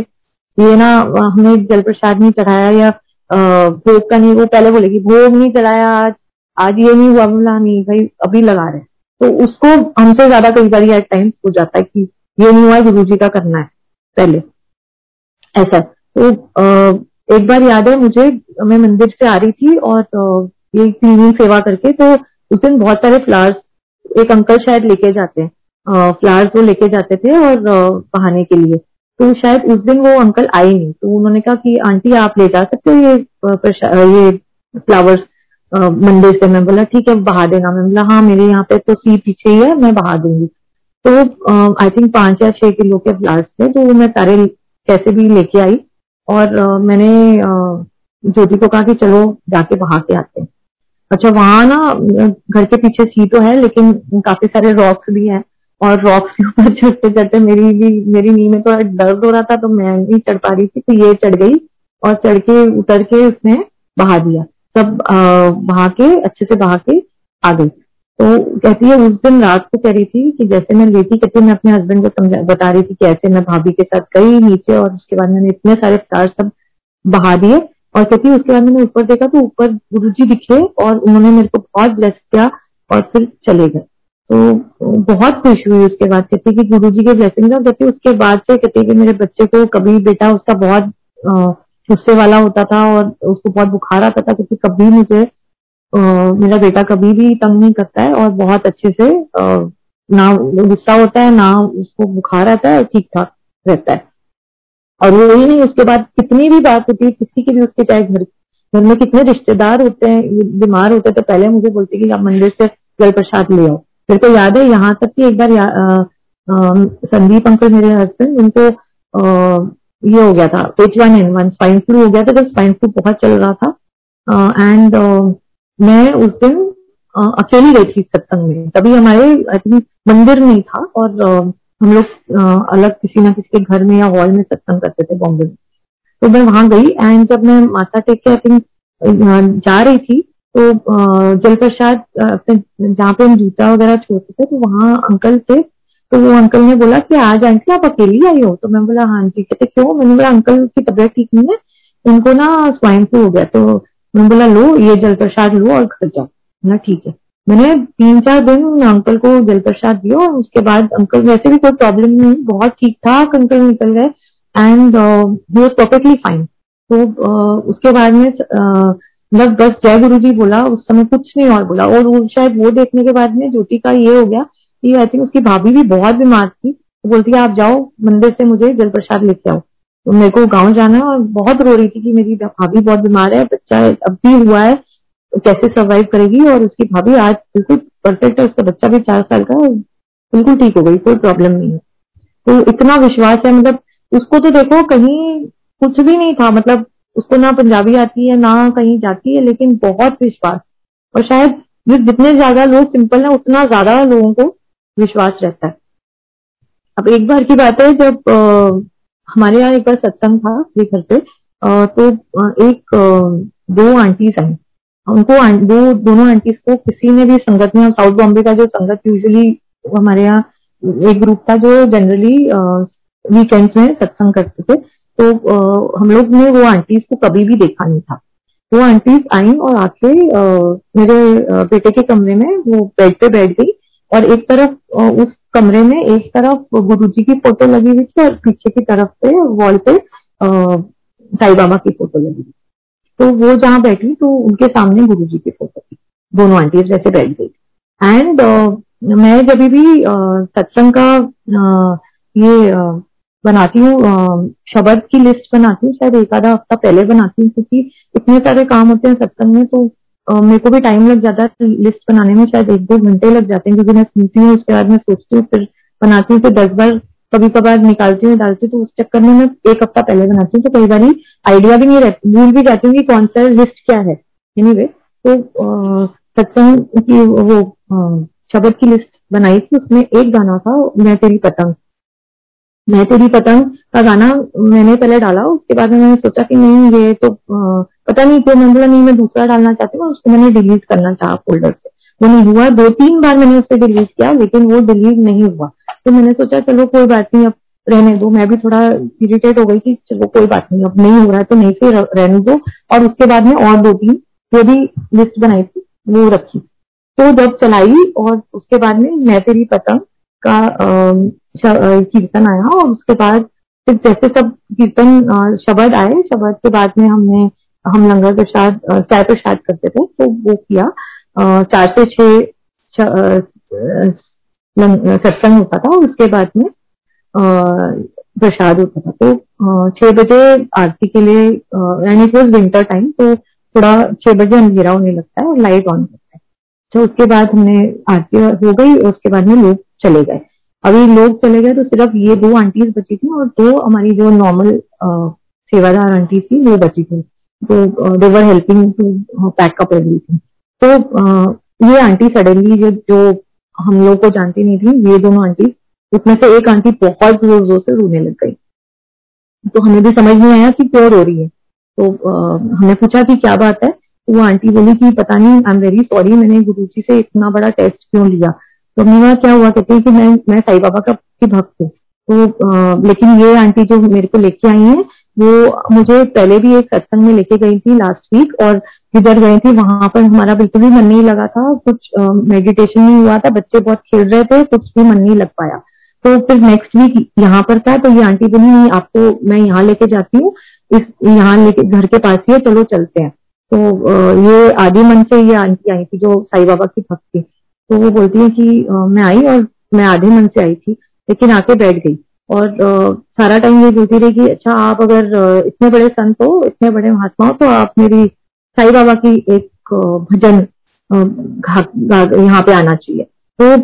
ये ना, हमने जल प्रसाद नहीं चढ़ाया या भोग का नहीं, वो पहले बोलेगी भोग नहीं चढ़ाया आज आज ये नहीं हुआ बोला नहीं, भाई, अभी लगा रहे तो उसको हमसे ज़्यादा कई बार एट टाइम हो जाता है कि ये नहीं हुआ गुरु जी का करना है, पहले। ऐसा तो एक बार याद है, मुझे, मैं मंदिर से आ रही थी और ये क्लीनिंग सेवा करके तो उस दिन बहुत सारे फ्लावर्स एक अंकल शायद लेके जाते हैं फ्लावर्स वो लेके जाते थे और बहाने के लिए। तो शायद उस दिन वो अंकल आए नहीं तो उन्होंने कहा कि, आंटी, आप ले जा सकते हो ये ये फ्लावर्स मंदिर से? मैं बोला, ठीक है बहा देना। मैं बोला हाँ मेरे यहाँ पे तो सी पीछे ही है, मैं बहा दूँगी। तो आई थिंक पाँच या छह किलो के फ्लावर्स थे तो मैं सारे कैसे भी लेके आई और मैंने ज्योति को कहा कि, चलो, जाके बहा के आते हैं। अच्छा वहाँ ना, घर के पीछे सी तो है, लेकिन काफ़ी सारे रॉक्स भी हैं, और रॉक्स के ऊपर चढ़ते चढ़ते मेरी भी, मेरी नी में थोड़ा दर्द हो रहा था तो मैं नहीं चढ़ पा रही थी तो ये चढ़ गई, और चढ़ के, उतर के उसने बहा दिया। सब बहा के, अच्छे से बहा के आ गई। तो कहती है, उस दिन रात को कह रही थी कि जैसे मैं लेती कहती मैं अपने हस्बैंड को समझा, बता रही थी कि ऐसे मैं भाभी के साथ गई नीचे, और उसके बाद मैंने इतने सारे फ्लावर सब बहा दिए और कहती उसके बाद मैंने ऊपर देखा तो ऊपर गुरु जी दिखे और उन्होंने मेरे को बहुत ब्लेस किया और फिर चले गए। तो बहुत खुश हुई उसके बाद कहती कि गुरु जी के ब्लेसिंग कहती उसके बाद से कहती कि मेरे बच्चे को कभी बेटा उसका बहुत गुस्से वाला होता था और उसको बहुत बुखार आता था। क्योंकि कभी मुझे आ, मेरा बेटा कभी भी तंग नहीं करता है और बहुत अच्छे से आ, ना गुस्सा होता है ना उसको बुखार आता है ठीक ठाक रहता है। और वो ही नहीं, उसके बाद कितनी भी बात होती है, किसी की भी उसके चाहे घर घर में कितने रिश्तेदार होते हैं बीमार होते हैं तो पहले मुझे बोलते कि आप मंदिर से जल प्रसाद ले आओ। फिर तो याद है, यहाँ तक कि एक बार संदीप अंकल मेरे हस्बैंड उनको ये हो गया था H one N one swine flu हो गया था, जब स्वाइन फ्लू बहुत चल रहा था। एंड मैं उस दिन अकेली गई थी सत्संग में। तभी हमारे आई थिंक मंदिर नहीं था और हम लोग अलग किसी ना किसी के घर में या हॉल में सत्संग करते थे बॉम्बे में। तो मैं वहाँ गई एंड जब मैं माता टेक के आई थिंक जा रही थी तो जल प्रसाद जहाँ पे हम जूता वगैरह छोड़ते थे तो वहाँ अंकल थे। तो वो अंकल ने बोला कि, आज आंटी आप अकेली आई हो? तो मैं बोला हाँ जी। कहते, क्यों? मैंने बोला अंकल की तबीयत ठीक नहीं है उनको ना स्वाइन फ्लू हो गया। तो मैंने बोला, लो, ये जल प्रसाद लो और घर जाओ। ना ठीक है। मैंने तीन चार दिन अंकल को जल प्रसाद दिया और उसके बाद अंकल वैसे भी कोई प्रॉब्लम नहीं बहुत ठीक ठाक अंकल निकल गए and he was perfectly fine तो uh, उसके बाद में मतलब बस जय गुरु जी बोला उस समय कुछ नहीं और बोला और शायद वो देखने के बाद में ज्योति का ये हो गया कि आई थिंक उसकी भाभी भी बहुत बीमार थी तो बोलती है आप जाओ मंदिर से मुझे जल प्रसाद लेके आओ। तो मेरे को गाँव जाना है और बहुत रो रही थी कि मेरी भाभी बहुत बीमार है बच्चा अब भी हुआ है। कैसे सर्वाइव करेगी और उसकी भाभी आज बिल्कुल परफेक्ट है उसका बच्चा भी चार साल का बिल्कुल ठीक हो गई कोई प्रॉब्लम नहीं है। तो इतना विश्वास है मतलब उसको तो देखो कहीं कुछ भी नहीं था मतलब उसको ना पंजाबी आती है ना कहीं जाती है लेकिन बहुत विश्वास। और शायद जितने ज़्यादा लोग सिंपल है उतना ज़्यादा लोगों को विश्वास रहता है। अब एक बार की बात है जब आ, हमारे यहाँ एक बार सत्संग था ये घर पे आ, तो एक आ, दो आंटीज आई। उनको दो दोनों आंटीज को किसी ने भी संगत में साउथ बॉम्बे का जो संगत यूजुअली हमारे यहाँ एक ग्रुप था जो जनरली वीकेंड्स में सत्संग करते थे तो आ, हम लोग ने वो आंटीज को कभी भी देखा नहीं था। वो आंटीज आई और आके मेरे बेटे के कमरे में वो बेड पे बैठ गई और एक तरफ़ उस कमरे में एक तरफ़ गुरु जी की फ़ोटो लगी हुई थी और पीछे की तरफ़ पे वॉल पे साई बाबा की फ़ोटो लगी हुई तो वो जहाँ बैठी तो उनके सामने गुरु जी की फ़ोटो। थी दोनों आंटीज वैसे बैठ गई। एंड मैं जब भी सत्संग का ये बनाती हूँ शब्द की लिस्ट बनाती हूँ, शायद एक आधा हफ़्ता पहले बनाती हूँ, क्योंकि इतने सारे काम होते हैं सत्संग में तो मेरे को भी टाइम लग जाता है लिस्ट बनाने में, शायद एक दो घंटे लग जाते हैं, क्योंकि मैं सुनती हूँ, उसके बाद मैं सोचती हूँ, फिर बनाती हूँ, फिर दस बार कभी कभार निकालती हूँ डालती हूँ तो उस चक्कर में मैं एक हफ़्ता पहले बनाती हूँ तो कई बार आइडिया भी नहीं रहती भूल भी जाती हूँ कि कौन सा लिस्ट क्या है। एनी anyway, तो सत्संग की वो शब्द की लिस्ट बनाई थी उसमें एक गाना था मैं तेरी पतंग। मैं तेरी पतंग का गाना मैंने पहले डाला उसके बाद मैंने सोचा कि नहीं ये तो आ, पता नहीं क्यों मैं बोला नहीं मैं दूसरा डालना चाहती हूँ उसको मैंने डिलीट करना चाहा फोल्डर से। नहीं हुआ दो तीन बार मैंने उससे डिलीट किया, लेकिन वो डिलीट नहीं हुआ। तो मैंने सोचा, चलो, कोई बात नहीं, अब रहने दो। मैं भी थोड़ा इरिटेट हो गई थी चलो, कोई बात नहीं, अब नहीं हो रहा तो नहीं, फिर रहने दो। और उसके बाद में और दो तीन जो भी लिस्ट बनाई थी, वो रखी। तो जब चलाई और उसके बाद में मैं तेरी पतंग का कीर्तन आया और उसके बाद फिर जैसे सब कीर्तन शब्द आए, शब्द के बाद में हमने, हम लंगर प्रसाद चाय प्रसाद करते थे तो वो किया। चार से छह सत्संग होता था, उसके बाद में प्रसाद होता था। तो छह बजे आरती के लिए यानी इट वॉज़ विंटर टाइम तो थोड़ा छह बजे अंधेरा होने लगता है और लाइट ऑन करता है। तो उसके बाद हमने आरती हो गई, उसके बाद में लोग चले गए। अभी लोग चले गए तो सिर्फ़ ये दो आंटीज बची थी और दो हमारी जो नॉर्मल सेवादार आंटी थी, वो बची थी। तो they were helping to pack up everything तो ये आंटी सडनली जो जो हम लोग को जानती नहीं थी ये दोनों आंटी उसमें से एक आंटी बहुत ज़ोर ज़ोर से रोने लग गई। तो हमें भी समझ नहीं आया कि क्यों रो रही है। तो आ, हमने पूछा कि क्या बात है? तो वो आंटी बोली कि पता नहीं आई एम वेरी सॉरी मैंने गुरु जी से इतना बड़ा टेस्ट क्यों लिया? तो हमने क्या हुआ? कहते हैं कि मैं मैं साई बाबा का की भक्त हूँ। तो आ, लेकिन ये आंटी जो मेरे को लेके आई है वो मुझे पहले भी एक सत्संग में लेके गई थी लास्ट वीक और जिधर गई थी, वहाँ पर हमारा बिल्कुल भी मन नहीं लगा था। कुछ मेडिटेशन नहीं हुआ था, बच्चे बहुत खेल रहे थे, कुछ भी मन नहीं लग पाया। तो फिर नेक्स्ट वीक यहाँ पर था तो ये आंटी बोली आपको मैं यहाँ लेके जाती हूँ। इस, यहाँ लेके, घर के पास ही है, चलो चलते हैं। तो ये आदि मन से ये आंटी आई थी, जो साई बाबा की भक्त थी। तो वो बोलती है कि मैं आई और मैं आधे मन से आई थी, लेकिन आके बैठ गई। और सारा टाइम ये बोलती रही कि अच्छा आप अगर इतने बड़े संत हो इतने बड़े महात्मा हो तो आप मेरी साई बाबा की एक भजन यहाँ पे आना चाहिए। तो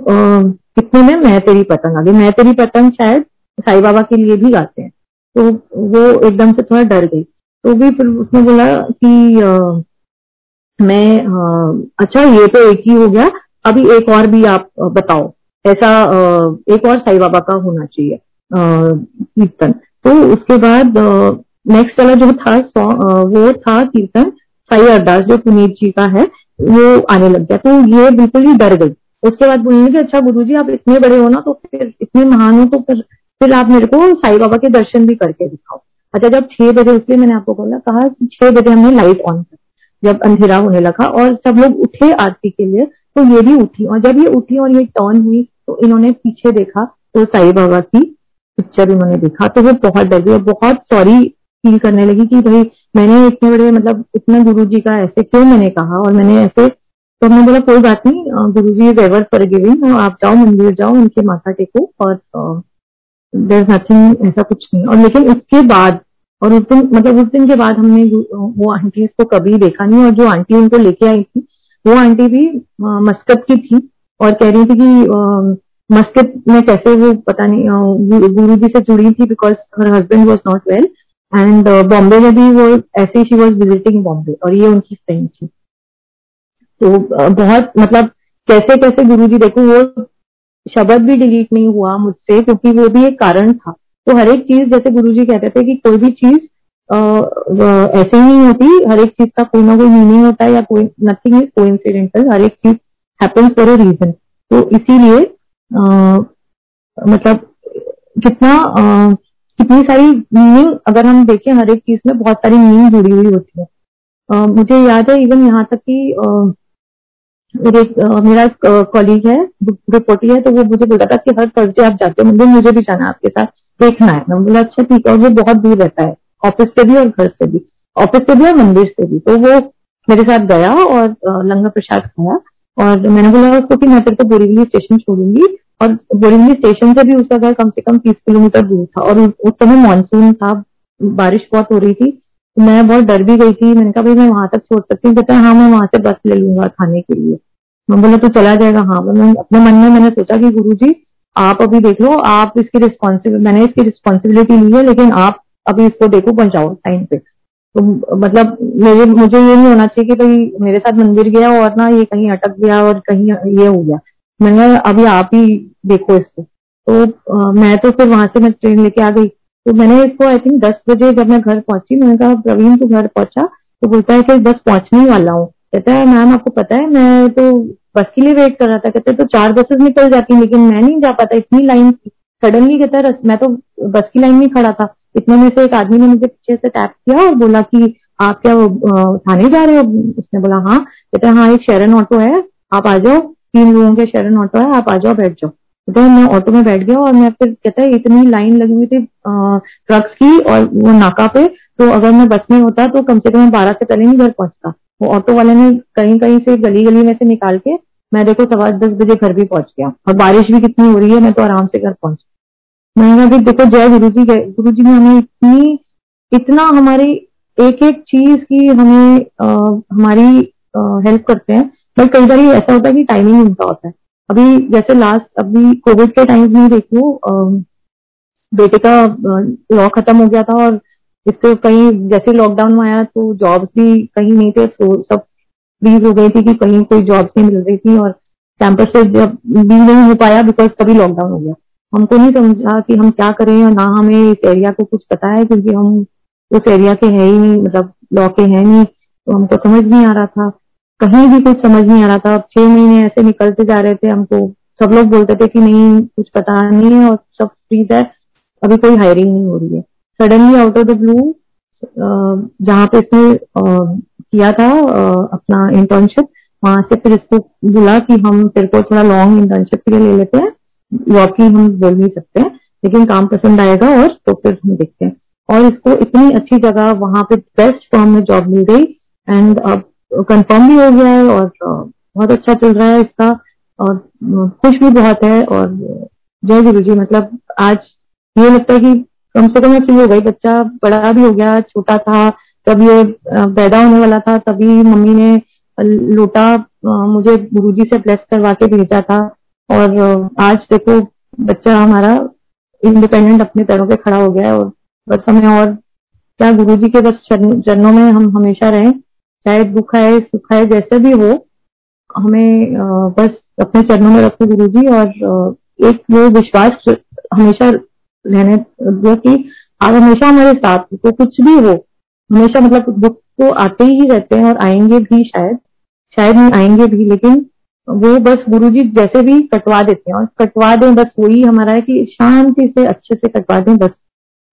कितने में? मैं तेरी पतंग गई मैं तेरी पतंग शायद साई बाबा के लिए भी गाते हैं। तो वो एकदम से थोड़ा डर गई। तो भी फिर उसने बोला कि आ, मैं आ, अच्छा ये तो एक ही हो गया। अभी एक और भी आप बताओ। ऐसा एक और साई बाबा का होना चाहिए। कीर्तन। तो उसके बाद नेक्स्ट वाला जो था वो था कीर्तन साई अरदास, जो पुनीत जी का है, वो आने लग गया। तो ये बिल्कुल ही डर गई। उसके बाद बोलने कि अच्छा गुरु जी, आप इतने बड़े हो ना तो फिर इतने महान हो तो फिर फिर आप मेरे को साई बाबा के दर्शन भी करके दिखाओ। अच्छा जब छह बजे, इसलिए मैंने आपको बोला, कहा छह बजे हमने लाइट ऑन कर जब अंधेरा होने लगा और सब लोग उठे आरती के लिए तो ये भी उठी और जब ये उठी और ये टर्न हुई तो इन्होंने पीछे देखा तो साई बाबा की पिक्चर इन्होंने देखा तो वो बहुत डर गई बहुत सॉरी फील करने लगी कि भाई, मैंने इतने बड़े मतलब इतने गुरु जी का ऐसे क्यों मैंने कहा? और मैंने ऐसे तो हमने बोला, कोई बात नहीं गुरु जी एवर फॉर गिविंग आप जाओ, मंदिर जाओ, उनके माथा टेको और देर नथिंग ऐसा कुछ नहीं। और लेकिन उसके बाद, और उस दिन मतलब उस दिन के बाद हमने वो आंटी को कभी देखा नहीं, और जो आंटी उनको लेके आई थी, वो आंटी भी मस्कत की थी और कह रही थी कि मस्कत में कैसे वो पता नहीं गुरु जी से जुड़ी थी because her husband was not well and Bombay में भी वो ऐसे शी वॉज़ विजिटिंग बॉम्बे और ये उनकी फ्रेंड थी। तो बहुत मतलब कैसे कैसे गुरु जी देखो वो शब्द भी डिलीट नहीं हुआ मुझसे क्योंकि वो भी एक कारण था। तो हर एक चीज़ जैसे गुरु जी कहते थे कि कोई भी चीज़ ऐसे ही नहीं होती, हर एक चीज़ का कोई ना कोई मीनिंग होता है या कोई नथिंग इज़ को हर एक चीज़ हैपन्स फॉर अ रीजन तो इसीलिए मतलब कितना कितनी सारी मीनिंग अगर हम देखें हर एक चीज़ में बहुत सारी मीनिंग जुड़ी हुई होती है। आ, मुझे याद है इवन यहाँ तक कि मेरा कॉलीग है रिपोर्टी है तो वो मुझे बोला था कि हर थर्सडे आप जाते हो मुझे मुझे भी जाना आपके साथ देखना है। मैं बोला अच्छा ठीक है। और वो बहुत दूर रहता है ऑफ़िस से भी और घर से भी ऑफ़िस से भी और मंदिर से भी। तो वो मेरे साथ गया और लंगर प्रसाद खाया। और मैंने बोला उसको कि मैं तेरे को बोरीवली स्टेशन छोड़ूँगी। और बोरीवली स्टेशन से भी उसका घर कम से कम तीस किलोमीटर दूर था। और उस समय मानसून था, बारिश बहुत हो रही थी। तो मैं बहुत डर भी गई थी। मैंने कहा, भाई, मैं वहाँ तक छोड़ सकती हूँ। कहता हाँ मैं वहाँ से बस ले लूँगा खाने के लिए। मैं बोला तो चला जाएगा। हाँ मैं अपने मन में मैंने सोचा कि गुरु जी आप अभी देख लो, आप इसकी रिस्पॉन्सिबिल मैंने इसकी रिस्पॉन्सिबिलिटी ली है, लेकिन आप अभी इसको देखो पहुंचाओ टाइम पे। तो मतलब मेरे मुझे ये नहीं होना चाहिए कि भाई मेरे साथ मंदिर गया और ना ये कहीं अटक गया और कहीं ये हो गया। मैंने अभी आप ही देखो इसको। तो आ, मैं तो फिर वहाँ से मैं ट्रेन लेके आ गई। तो मैंने इसको आई थिंक दस बजे जब मैं घर पहुँची मैंने कहा प्रवीण तू घर पहुँचा? तो बोलता है कि बस पहुँचने वाला हूँ। कहता है मैम आपको पता है मैं तो बस के लिए वेट कर रहा था। कहते तो चार बसेस निकल जाती लेकिन मैं नहीं जा पाता इतनी लाइन सडनली कहता है मैं तो बस की लाइन में खड़ा था। इतने में से एक आदमी ने मुझे पीछे से टैप किया और बोला कि आप क्या थाने जा रहे हो? उसने बोला हाँ। कहते हैं हाँ एक शेरन ऑटो है। आप आ जाओ। तीन लोगों के शेरन ऑटो है। आप आ जाओ, बैठ जाओ। तो मैं ऑटो में बैठ गया और मैं फिर कहता है, इतनी लाइन लगी हुई थी ट्रक्स की और वो नाका पे। तो अगर मैं बस में होता तो कम से कम बारह से पहले नहीं घर पहुँचता। वो ऑटो वाले ने कहीं कहीं से गली गली में से निकाल के, मैं देखो सवा दस बजे घर भी पहुँच गया। और बारिश भी कितनी हो रही है, मैं तो आराम से घर पहुँच मैंने कहा देखो जय गुरु जी गुरु जी ने हमें इतनी इतना हमारी एक एक चीज़ की हमें आ, हमारी हेल्प करते हैं। बट कई बार ऐसा होता है कि टाइमिंग उनका होता है। अभी जैसे लास्ट अभी कोविड के टाइम में देखो बेटे का लॉ खत्म हो गया था और इससे कहीं जैसे लॉकडाउन में आया तो जॉब्स भी कहीं नहीं थे तो सब फ्रीज हो गई थी कि कहीं कोई जॉब्स नहीं मिल रही थी और कैंपस से जब भी नहीं हो पाया बिकॉज़ तभी लॉकडाउन हो गया। हमको नहीं समझा कि हम क्या करें और ना हमें इस एरिया को कुछ पता है, क्योंकि हम उस एरिया के है ही नहीं मतलब लॉ के है नहीं तो हमको समझ नहीं आ रहा था। कहीं भी कुछ समझ नहीं आ रहा था। अब छह महीने ऐसे निकलते जा रहे थे, हमको सब लोग बोलते थे कि नहीं, कुछ पता नहीं है और सब फ्रीज है। अभी कोई हायरिंग नहीं हो रही है। Suddenly out of the blue जहाँ पे इसने किया था अपना इंटर्नशिप वहाँ से फिर इसको बोला कि हम तेरे को थोड़ा लॉन्ग इंटर्नशिप के लिए ले लेते हैं। वॉकिंग हम बोल नहीं सकते हैं, लेकिन काम पसंद आएगा और तो फिर हम देखते हैं। और इसको इतनी अच्छी जगह वहाँ पे बेस्ट फॉर्म में जॉब मिल गई एंड अब कंफर्म भी हो गया है और बहुत अच्छा चल रहा है इसका और खुश भी बहुत है और, जय गुरु जी मतलब आज ये लगता है कि कम से कम फ्री हो गई, बच्चा बड़ा भी हो गया, छोटा था जब ये पैदा होने वाला था, तभी मम्मी ने लोटा मुझे गुरुजी से ब्लेस करवा के भेजा था। और आज देखो, बच्चा हमारा इंडिपेंडेंट अपने पैरों पे खड़ा हो गया है और बस हमें और क्या गुरु जी के बस चरणों में हम हमेशा रहें, चाहे दुख आए, सुख आए, जैसे भी हो, हमें बस अपने चरणों में रखो गुरु जी और एक वो विश्वास हमेशा रहने दो कि आप हमेशा हमारे साथ तो कुछ भी हो, हमेशा मतलब दुख तो आते ही रहते हैं और आएँगे भी शायद शायद नहीं आएँगे भी, लेकिन वो बस गुरु जी जैसे भी कटवा देते हैं, और कटवा दें बस वही हमारा है कि शांति से, अच्छे से कटवा दें बस।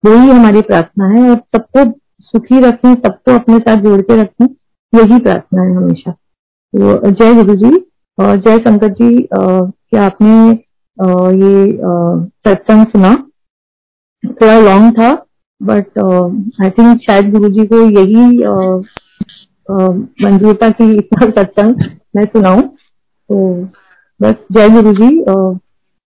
वही हमारी प्रार्थना है, और सबको सुखी रखें, सबको अपने साथ जोड़ के रखें, यही प्रार्थना है हमेशा। तो जय गुरु जी और जय शंकर जी क्या आपने ये सत्संग सुना? थोड़ा लॉन्ग था बट आई थिंक शायद गुरु जी को यही मंजूर था कि इतना सत्संग मैं सुनाऊं। तो बस जय गुरु जी